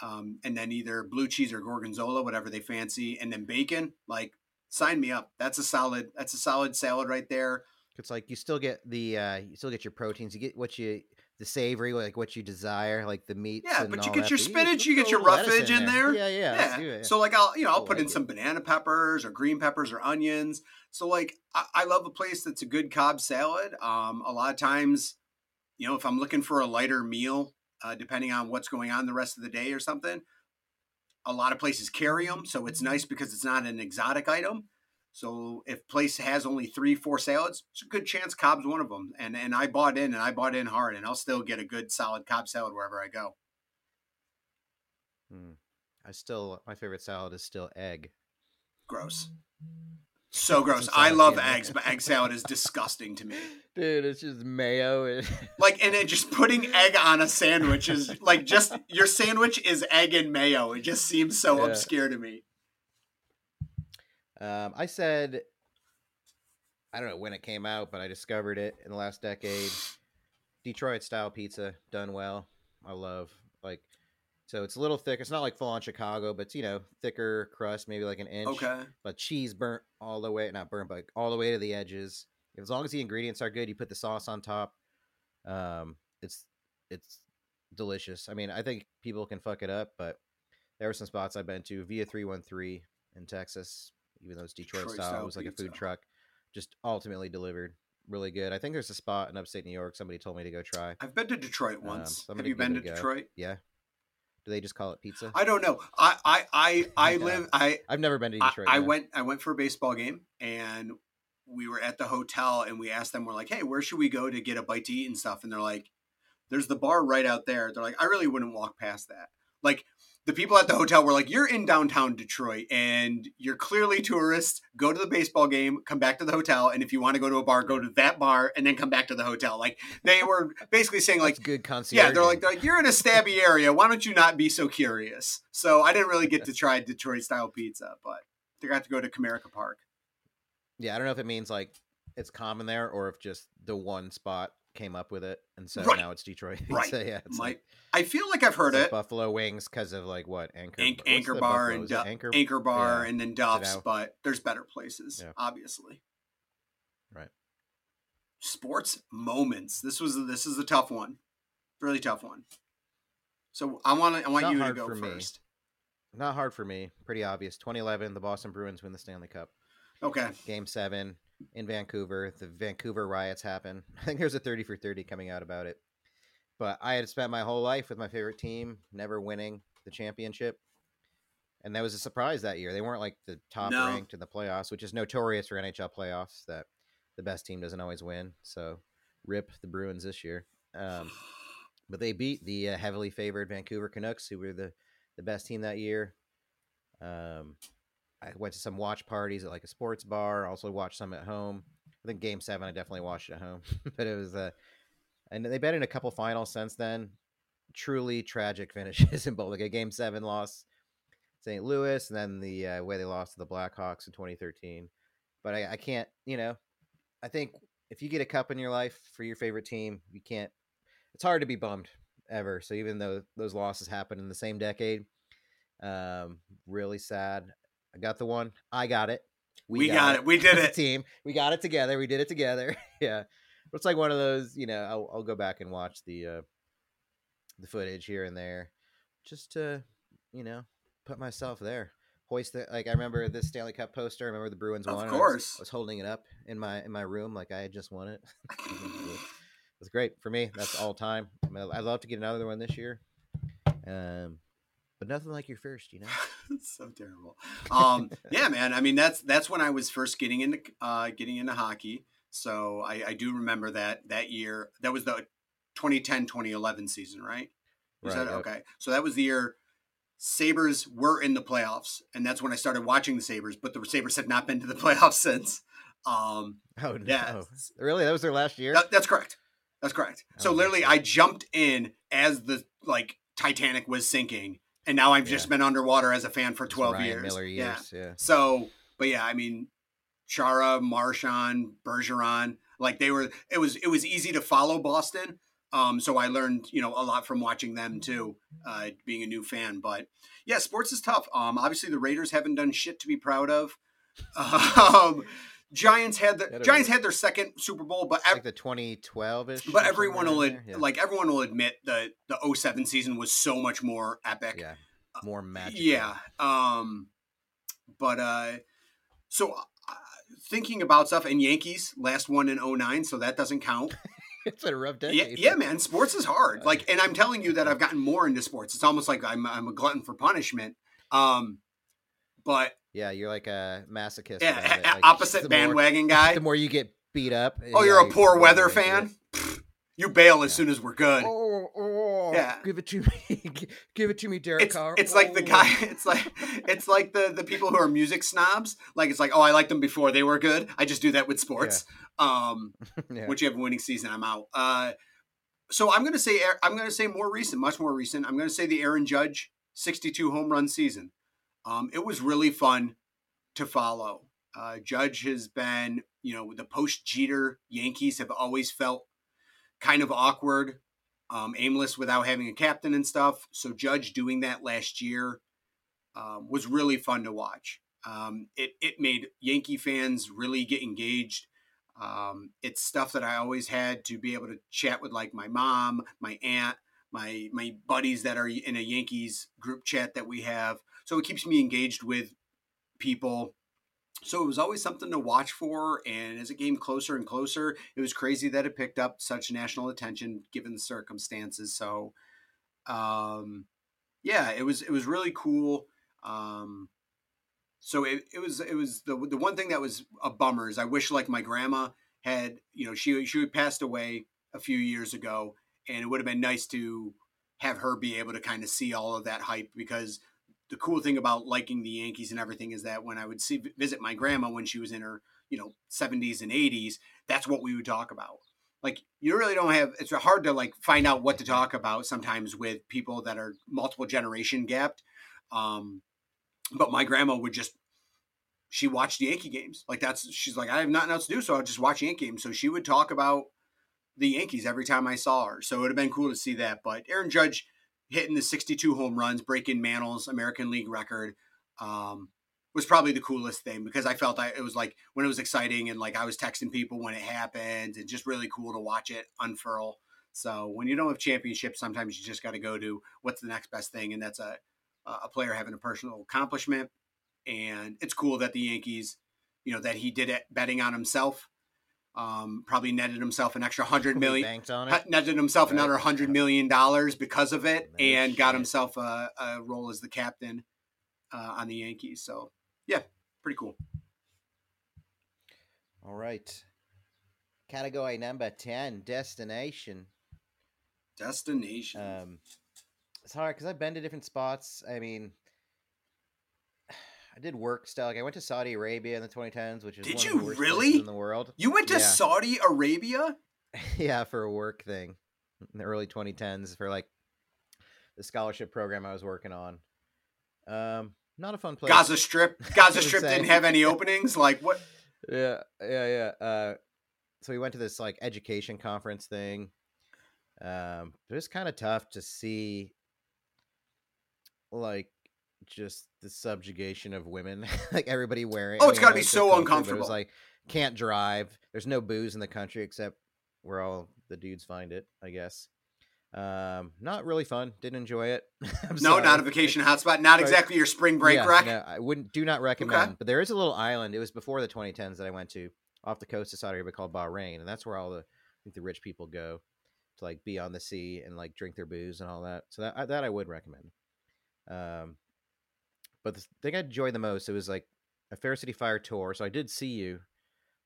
B: um, and then either blue cheese or gorgonzola, whatever they fancy, and then bacon. Like, sign me up. That's a solid. That's a solid salad right there.
A: It's like you still get the uh you still get your proteins. You get what you the savory, like what you desire, like the meats.
B: Yeah, but you get your spinach,
A: let's
B: you get your
A: a little lettuce
B: roughage in there.
A: Yeah, yeah, let's do it.
B: So like I'll you know I'll put in
A: like
B: some banana peppers or green peppers or onions. So like I, I love a place that's a good Cobb salad. Um, a lot of times, you know, if I'm looking for a lighter meal, uh, depending on what's going on the rest of the day or something, a lot of places carry them, so it's nice because it's not an exotic item. So if place has only three, four salads, it's a good chance Cobb's one of them. And and I bought in and I bought in hard, and I'll still get a good solid Cobb salad wherever I go.
A: Hmm. I still my favorite salad is still egg.
B: Gross. So gross. I love
A: yeah.
B: eggs, but egg salad is disgusting to me.
A: Dude, it's just mayo and
B: Like, and then just putting egg on a sandwich is like just your sandwich is egg and mayo. It just seems so
A: Yeah.
B: obscure to me.
A: Um, I said, I don't know when it came out, but I discovered it in the last decade. Detroit style pizza done well. I love like, so it's a little thick. It's not like full on Chicago, but you know thicker crust, maybe like an inch.
B: Okay.
A: But cheese burnt all the way, not burnt, but all the way to the edges. As long as the ingredients are good, you put the sauce on top. Um, it's it's delicious. I mean, I think people can fuck it up, but there were some spots I've been to. Via three one three in Texas, even though it's Detroit,
B: Detroit
A: style,
B: style
A: it was like a food truck, just ultimately delivered. Really good. I think there's a spot in upstate New York. Somebody told me to go try.
B: I've been to Detroit
A: Um,
B: once.
A: so
B: Have you been to. Detroit?
A: Yeah. Do they just call it pizza?
B: I don't know. I I I, I
A: Yeah.
B: live I
A: I've never been to Detroit.
B: I
A: no.
B: went I went for a baseball game and we were at the hotel and we asked them we're like, "Hey, where should we go to get a bite to eat and stuff?" And they're like, "There's the bar right out there." They're like, "I really wouldn't walk past that." Like the people at the hotel were like, "You're in downtown Detroit and you're clearly tourists. Go to the baseball game, come back to the hotel, and if you want to go to a bar, go to that bar and then come back to the hotel." Like they were basically saying like
A: That's good concierge.
B: yeah, they're like, they're like, you're in a stabby area. Why don't you not be so curious? So I didn't really get to try Detroit style pizza, but I got to go to Comerica Park.
A: Yeah, I don't know if it means like it's common there or if just the one spot came up with it, and so
B: Right.
A: now it's Detroit.
B: Right.
A: so yeah, it's
B: My-
A: like,
B: I feel like I've heard
A: like
B: it.
A: Buffalo wings because of like what anchor
B: Anch-
A: what's
B: Anchor Bar and Du-
A: anchor.
B: Anchor Bar
A: Yeah.
B: and then Duff's,
A: know.
B: but there's better places,
A: Yeah.
B: obviously.
A: Right.
B: Sports moments. This was this is a tough one, really tough one. So I want to I want you to go
A: for me.
B: first.
A: Not hard for me. Pretty obvious. 2011, the Boston Bruins win the Stanley Cup.
B: Okay.
A: Game seven in Vancouver. The Vancouver riots happen. I think there's a 30 for 30 coming out about it. But I had spent my whole life with my favorite team, never winning the championship. And that was a surprise that year. They weren't like the top
B: No.
A: ranked in the playoffs, which is notorious for NHL playoffs that the best team doesn't always win. So rip the Bruins this year. Um, but they beat the uh, heavily favored Vancouver Canucks, who were the, the best team that year. Um, I went to some watch parties at like a sports bar. Also watched some at home. I think Game Seven, I definitely watched at home, but it was uh, and they've been in a couple finals since then. Truly tragic finishes in both. Like a Game Seven loss, St. Louis, and then the uh, way they lost to the Blackhawks in 2013. But I, I can't, you know, I think if you get a cup in your life for your favorite team, you can't. It's hard to be bummed ever. So even though those losses happened in the same decade, um, really sad. I got the one. I got it.
B: We got it. We did it.
A: Team. We got it together. We did it together. yeah. But It's like one of those, you know, I'll, I'll go back and watch the uh the footage here and there just to, you know, put myself there. Hoist the like I remember this Stanley Cup poster. I remember the Bruins
B: Of
A: won. and I was-
B: course.
A: I was, holding it up in my in my room like I had just won it. it was great for me. That's all time. I mean, I'd love to get another one this year. Um, but nothing like your first, you know.
B: It's so terrible. Um, yeah, man. I mean, that's that's when I was first getting into uh, getting into hockey. So I, I do remember that that year. That was the 2010-2011 season, right? You said
A: yep.
B: okay. So that was the year Sabres were in the playoffs, and that's when I started watching the Sabres. But the Sabres have not been to the playoffs since. Um,
A: Oh no!
B: Yeah.
A: Really? That was their last year?
B: that- that's correct. That's correct. So
A: Oh,
B: literally, I jumped in as the like Titanic was sinking, and now I've just been underwater as a fan for twelve years.
A: Miller
B: Yeah.
A: years. Yeah.
B: So, but yeah, I mean, Chara, Marchand, Bergeron, like they were. It was it was easy to follow Boston. Um, so I learned you know a lot from watching them too, uh, being a new fan. But yeah, sports is tough. Um, obviously the Raiders haven't done shit to be proud of. Um, Giants had the
A: Gotta be-
B: Giants had their second Super Bowl, but ev-
A: like the 2012 ish.
B: but everyone will ad- like everyone will admit that the 07 season was so much more epic.
A: yeah, more magic.
B: Yeah. Um, but uh, so uh, thinking about stuff and Yankees last one in 09, so that doesn't count.
A: it's a rough
B: yeah,
A: decade.
B: yeah, man, sports is hard.
A: Uh,
B: Like, and I'm telling you that I've gotten more into sports. It's almost like I'm I'm a glutton for punishment. Um, but
A: Yeah, you're like a masochist.
B: yeah,
A: about it. Like,
B: opposite
A: the more-
B: bandwagon guy.
A: The more you get beat up.
B: Oh, you're a poor weather fan. You bail as
A: Yeah.
B: soon as we're good.
A: Oh, oh,
B: Yeah.
A: Give it to me. Give it to me, Derek
B: it's,
A: Carr.
B: it's like the
A: Oh.
B: guy it's like it's like the the people who are music snobs like it's like oh i liked them before they were good i just do that with sports um
A: Yeah.
B: once you have a winning season i'm out uh so i'm gonna say i'm gonna say more recent much more recent i'm gonna say the aaron judge 62 home run season um it was really fun to follow uh judge has been you know the post jeter yankees have always felt kind of awkward um, aimless without having a captain and stuff. So Judge doing that last year um, was really fun to watch. Um, it it made Yankee fans really get engaged. Um, it's stuff that I always had to be able to chat with, like my mom, my aunt, my my buddies that are in a Yankees group chat that we have. So it keeps me engaged with people. So it was always something to watch for. And as it came closer and closer, it was crazy that it picked up such national attention given the circumstances. So, um, yeah, it was it was really cool. Um, so it, it was it was the the one thing that was a bummer is I wish like my grandma had you know she she passed away a few years ago and it would have been nice to have her be able to kind of see all of that hype because the cool thing about liking the Yankees and everything is that when I would see visit my grandma when she was in her you know 70s and 80s that's what we would talk about. Like you really don't have it's hard to like find out what to talk about sometimes with people that are multiple generation gapped. Um but my grandma would just she watched Yankee games. Like that's she's like I have nothing else to do so I'll just watch Yankee games. So she would talk about the Yankees every time I saw her. So it would have been cool to see that. But Aaron Judge hitting the 62 home runs breaking Mantle's American League record um was probably the coolest thing because I felt I, it was like when it was exciting and like I was texting people when it happened and just really cool to watch it unfurl. So when you don't have championships, sometimes you just got to go to what's the next best thing, and that's a a player having a personal accomplishment. And it's cool that the Yankees, you know, that he did it betting on himself. Um, probably netted himself an extra hundred million.
A: Banked on it.
B: netted himself
A: Right.
B: another hundred million dollars because of it, and got himself a, a role as the captain uh, on the Yankees. So yeah, pretty cool.
A: All right. Category number 10, destination.
B: Destination.
A: Um, it's hard because I've been to different spots. I mean, I did work stuff. Like I went to Saudi Arabia in the 2010s, which is
B: Did
A: one of
B: you
A: the worst
B: really?
A: in the world.
B: you went to
A: yeah.
B: Saudi Arabia?
A: yeah, for a work thing in the early 2010s for like the scholarship program I was working on. Um, not a fun place.
B: Gaza Strip. Gaza Strip didn't have any openings. Like what?
A: yeah, yeah, yeah. Uh, so we went to this like education conference thing. Um, it was kind of tough to see, like, just the subjugation of women. like everybody wearing.
B: Oh, it's gotta be so
A: their culture, It
B: uncomfortable.
A: was like can't drive. There's no booze in the country except where all the dudes find it. I guess. Um, not really fun. Didn't enjoy it.
B: No, not a vacation hotspot. Not exactly your spring break
A: Yeah. No, I wouldn't. Do not recommend. But there is a little island. It was before the 2010s that I went to off the coast of Saudi Arabia called Bahrain, and that's where all the I think the rich people go to like be on the sea and like drink their booze and all that. So that that I would recommend. Um, but the thing I enjoyed the most it was like a Fair City Fire tour. So I did see you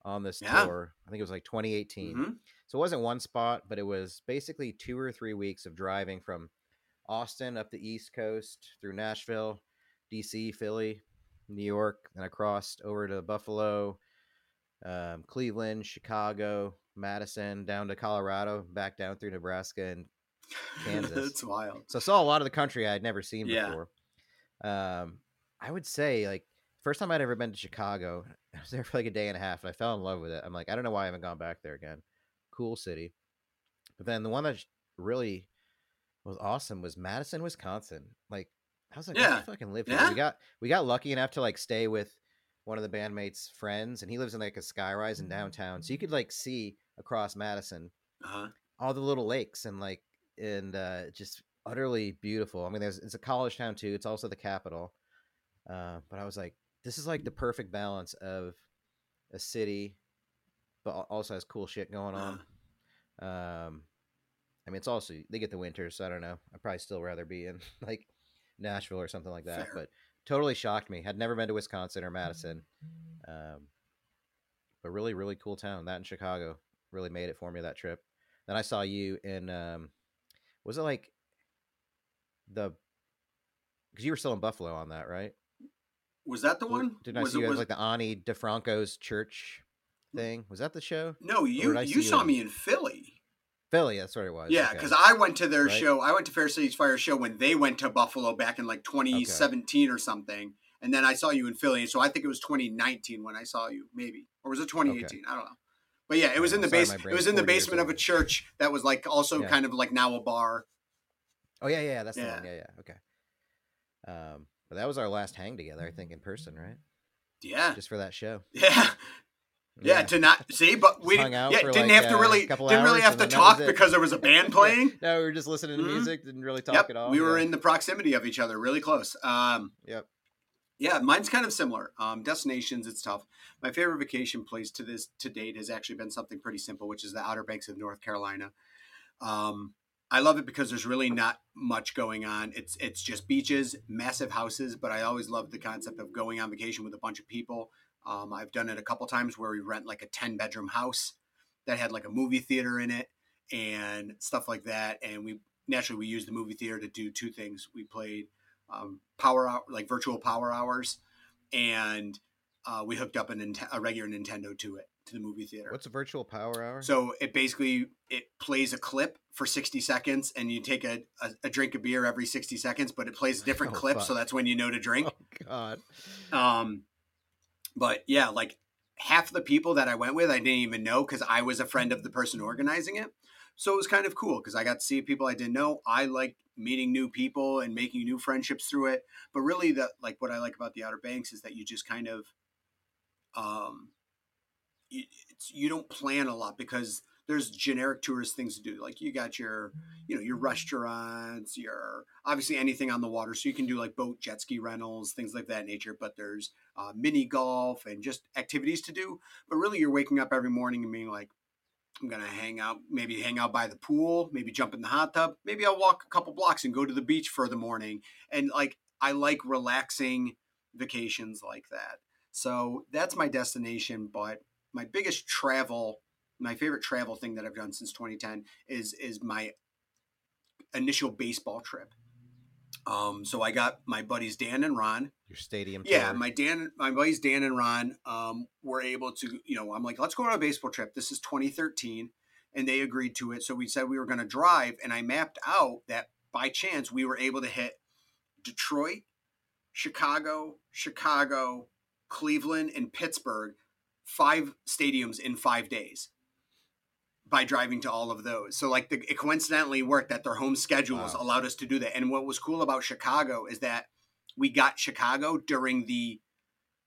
A: on this
B: Yeah.
A: tour. I think it was like 2018.
B: Mhm.
A: So it wasn't one spot, but it was basically two or three weeks of driving from Austin up the East Coast through Nashville, DC, Philly, New York, and I crossed over to Buffalo, um, Cleveland, Chicago, Madison, down to Colorado, back down through Nebraska and Kansas.
B: That's wild.
A: So I saw a lot of the country I had never seen
B: Yeah.
A: before. Um, I would say like first time I'd ever been to Chicago. I was there for like a day and a half, and I fell in love with it. I'm like, I don't know why I haven't gone back there again. Cool city. But then the one that really was awesome was Madison, Wisconsin. Like I was like, I
B: Yeah.
A: should fucking live here.
B: Yeah.
A: We got we got lucky enough to like stay with one of the bandmates' friends, and he lives in like a skyrise in downtown, so you could like see across Madison
B: Uh-huh.
A: all the little lakes and like and uh just utterly beautiful i mean there's it's a college town too it's also the capital uh but i was like this is like the perfect balance of a city but also has cool shit going on. Um i mean it's also they get the winter so i don't know. I'd probably still rather be in like nashville or something like that
B: Fair.
A: but totally shocked me. Had never been to wisconsin or madison. Um but really really cool town. That in chicago really made it for me that trip. Then I saw you in um was it like the because you were still in Buffalo on that, right?
B: Was that the one?
A: Didn't I see
B: it,
A: you
B: was,
A: like the Ani DiFranco's church thing? Was that the show?
B: no, you you
A: you
B: saw
A: in-
B: me in Philly.
A: Philly, that's what it was.
B: Yeah,
A: okay.
B: because I went to their
A: Right.
B: show. I went to Fair Cities Fire show when they went to Buffalo back in like 2017 or something. And then I saw you in Philly. So I think it was 2019 when I saw you, maybe. Or was it 2018? I don't know. But yeah, it was in the base. It was in the basement of a church that was like also
A: Yeah.
B: kind of like now a bar.
A: Oh yeah, yeah, that's the one. Yeah, yeah, okay. Um, but that was our last hang together, I think, in person, right?
B: Yeah,
A: Just for that show.
B: yeah, yeah. To not see, but we didn't, yeah, didn't
A: like,
B: have to
A: uh,
B: really didn't really have to
A: then that was
B: talk because there was a band playing.
A: No, we were just listening to
B: Mhm.
A: music, didn't really talk
B: Yep,
A: at all.
B: we were
A: yeah.
B: in the proximity of each other, really close. Um,
A: Yep.
B: Yeah, mine's kind of similar. Um, destinations, it's tough. My favorite vacation place to this to date has actually been something pretty simple, which is the Outer Banks of North Carolina. Um, I love it because there's really not much going on. It's it's just beaches, massive houses, but I always love the concept of going on vacation with a bunch of people. Um, I've done it a couple times where we rent like a ten bedroom house that had like a movie theater in it and stuff like that. And we naturally we used the movie theater to do two things. We played um, power hour, like virtual power hours, and uh, we hooked up a, a regular Nintendo to it to the movie theater.
A: What's a virtual power hour?
B: So it basically it plays a clip for 60 seconds, and you take a, a, a drink of beer every 60 seconds, but it plays a different
A: Oh,
B: clip,
A: fuck.
B: so that's when you know to drink.
A: oh God.
B: Um, but yeah, like half the people that I went with, I didn't even know because I was a friend of the person organizing it. So it was kind of cool because I got to see people I didn't know. I like meeting new people and making new friendships through it. But really, the like what I like about the Outer Banks is that you just kind of, um, you, it's, you don't plan a lot because there's generic tourist things to do. Like you got your, you know, your restaurants, your obviously anything on the water. So you can do like boat, jet ski rentals, things like that nature. But there's uh, mini golf and just activities to do. But really, you're waking up every morning and being like, I'm gonna hang out, maybe hang out by the pool, maybe jump in the hot tub, maybe I'll walk a couple blocks and go to the beach for the morning. And like, I like relaxing vacations like that. So that's my destination. But my biggest travel, my favorite travel thing that I've done since 2010 is is my initial baseball trip. Um, so I got my buddies Dan and Ron.
A: Your stadium.
B: Yeah, my Dan, my buddies Dan and Ron um, were able to, you know, I'm like, let's go on a baseball trip. This is 2013, and they agreed to it. So we said we were going to drive, and I mapped out that by chance we were able to hit Detroit, Chicago, Chicago, Cleveland, and Pittsburgh, five stadiums in five days by driving to all of those. So like the, it coincidentally worked that their home schedules
A: Wow.
B: allowed us to do that. And what was cool about Chicago is that we got Chicago during the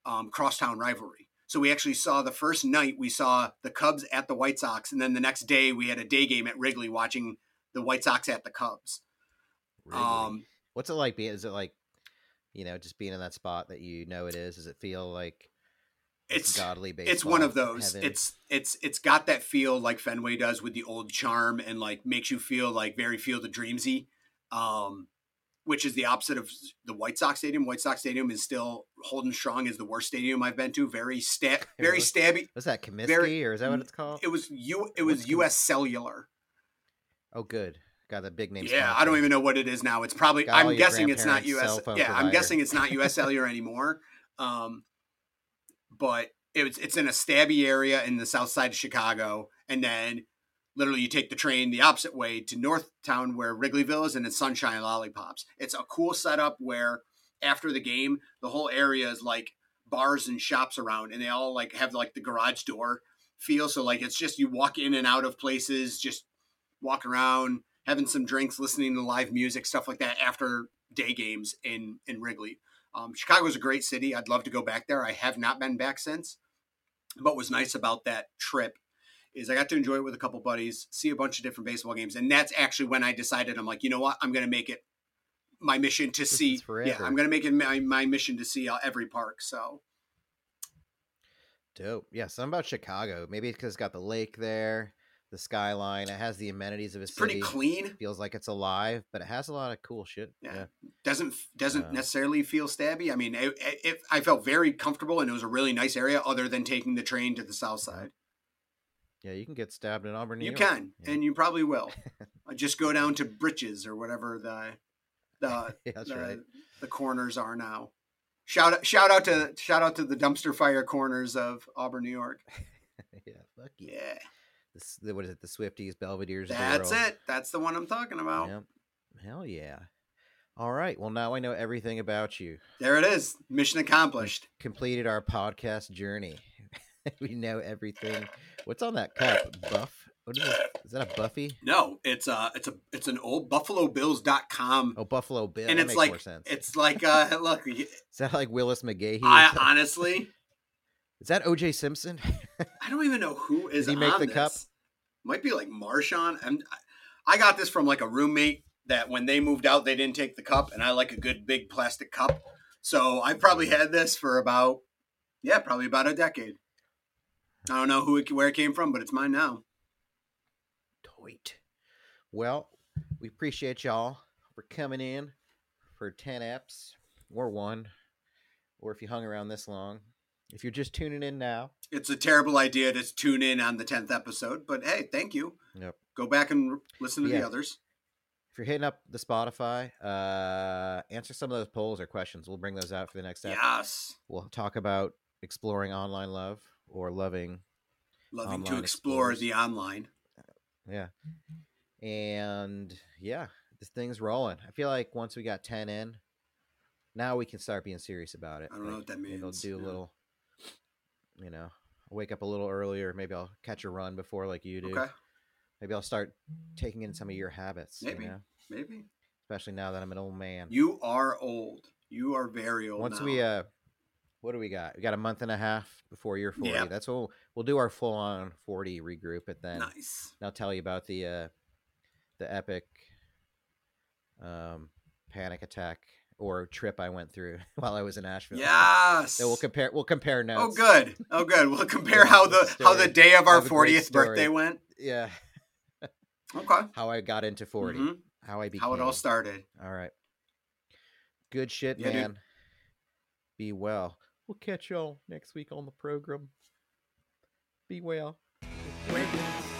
B: um, crosstown rivalry. So we actually saw the first night we saw the Cubs at the White Sox, and then the next day we had a day game at Wrigley watching the White Sox at the Cubs.
A: Wrigley.
B: Um,
A: What's it like? Being? Is it like, you know, just being in that spot that you know it is? Does it feel like
B: it's
A: godly baseball?
B: it's one of those.
A: heaven?
B: It's it's it's got that feel like Fenway does with the old charm and like makes you feel like very Field of Dreamsy, um, which is the opposite of the White Sox Stadium. White Sox Stadium is still holding strong as the worst stadium I've been to. Very stab, very
A: Really?
B: stabby.
A: Was that Comiskey
B: very-
A: or is that what it's called?
B: It was you. It was
A: What's
B: U.S. Cellular.
A: oh, good. got the big name.
B: Yeah, I don't even know what it is now. It's probably.
A: Got
B: I'm guessing it's not US. Yeah, I'm guessing it's not US Cellular anymore. Um, but it's it's in a stabby area in the south side of Chicago, and then literally you take the train the opposite way to Northtown where Wrigleyville is, and it's Sunshine Lollipops. It's a cool setup where after the game, the whole area is like bars and shops around, and they all like have like the garage door feel. So like it's just you walk in and out of places, just walk around, having some drinks, listening to live music, stuff like that after day games in in Wrigley. Um, Chicago's a great city. I'd love to go back there. I have not been back since. But what was nice about that trip is I got to enjoy it with a couple buddies, see a bunch of different baseball games, and that's actually when I decided I'm like, you know what, I'm going to make it my mission to
A: This
B: see. Yeah. I'm going to make it my, my mission to see uh, every park. So
A: Dope. Yeah, something about Chicago. Maybe because it's got the lake there, the skyline. It has the amenities of a
B: it's
A: city.
B: pretty clean.
A: Feels like it's alive, but it has a lot of cool shit.
B: Yeah.
A: Yeah.
B: doesn't doesn't
A: Uh,
B: necessarily feel stabby. I mean, it, it, I felt very comfortable, and it was a really nice area. Other than taking the train to the south side,
A: Yeah, you can get stabbed in Auburn. New
B: you
A: York.
B: can,
A: Yeah.
B: and you probably will. Uh, Just go down to Britches or whatever the the
A: Yeah,
B: the,
A: right.
B: the corners are now. Shout out, shout out to shout out to the dumpster fire corners of Auburn, New York.
A: yeah, fuck yeah. The, what is it? The Swifties, Belvedere's.
B: That's it. That's the one I'm talking about.
A: Yep. Hell yeah. All right. Well, now I know everything about you.
B: There it is. Mission accomplished.
A: Completed our podcast journey. we know everything. What's on that cup? Buff? What is it? Is that a Buffy?
B: No, it's a it's a it's an old BuffaloBills.com.
A: Oh, Buffalo Bill.
B: and
A: that
B: it's
A: makes
B: like
A: more sense.
B: it's like uh look
A: Is that like Willis McGahee?
B: I honestly
A: Is that OJ Simpson?
B: I don't even know who is
A: Did he make
B: on
A: the
B: this.
A: cup?
B: Might be like Marshawn. I'm, I got this from like a roommate that when they moved out they didn't take the cup, and I like a good big plastic cup. So I probably had this for about yeah, probably about a decade. I don't know who it, where it came from, but it's mine now.
A: Toit. Well, we appreciate y'all for coming in for 10 apps or one, or if you hung around this long. If you're just tuning in now,
B: It's a terrible idea to tune in on the tenth episode, but hey, thank you.
A: Yep.
B: Go back and listen to the others.
A: if you're hitting up the Spotify, uh, answer some of those polls or questions. We'll bring those out for the next episode.
B: Yes,
A: We'll talk about exploring online love or loving.
B: loving to explore
A: explorers.
B: the online.
A: Yeah. And yeah, this thing's rolling. I feel like once we got 10 in, now we can start being serious about it.
B: I don't know what that
A: means. I'll do a
B: yeah.
A: little, you know, I'll wake up a little earlier. Maybe I'll catch a run before like you do.
B: Okay,
A: Maybe I'll start taking in some of your habits.
B: Maybe.
A: You know?
B: maybe
A: Especially now that I'm an old man.
B: you are old. You are very old.
A: Once
B: now.
A: we, uh, what do we got? We got a month and a half before you're 40.
B: Yeah.
A: That's what we'll, we'll do our full on 40 regroup at then.
B: nice.
A: And I'll tell you about the uh, the epic um, panic attack or trip I went through while I was in Asheville.
B: Yes.
A: So we'll compare. We'll compare
B: Oh, good. Oh, good. We'll compare
A: Yeah,
B: how the how the day of our
A: have a great
B: fortieth birthday went.
A: Yeah,
B: Okay.
A: how I got into 40
B: Mhm.
A: How I became.
B: How it all started.
A: All right. Good shit,
B: Yeah, dude.
A: man. Be well. We'll catch y'all next week on the program. Be well.
C: Wake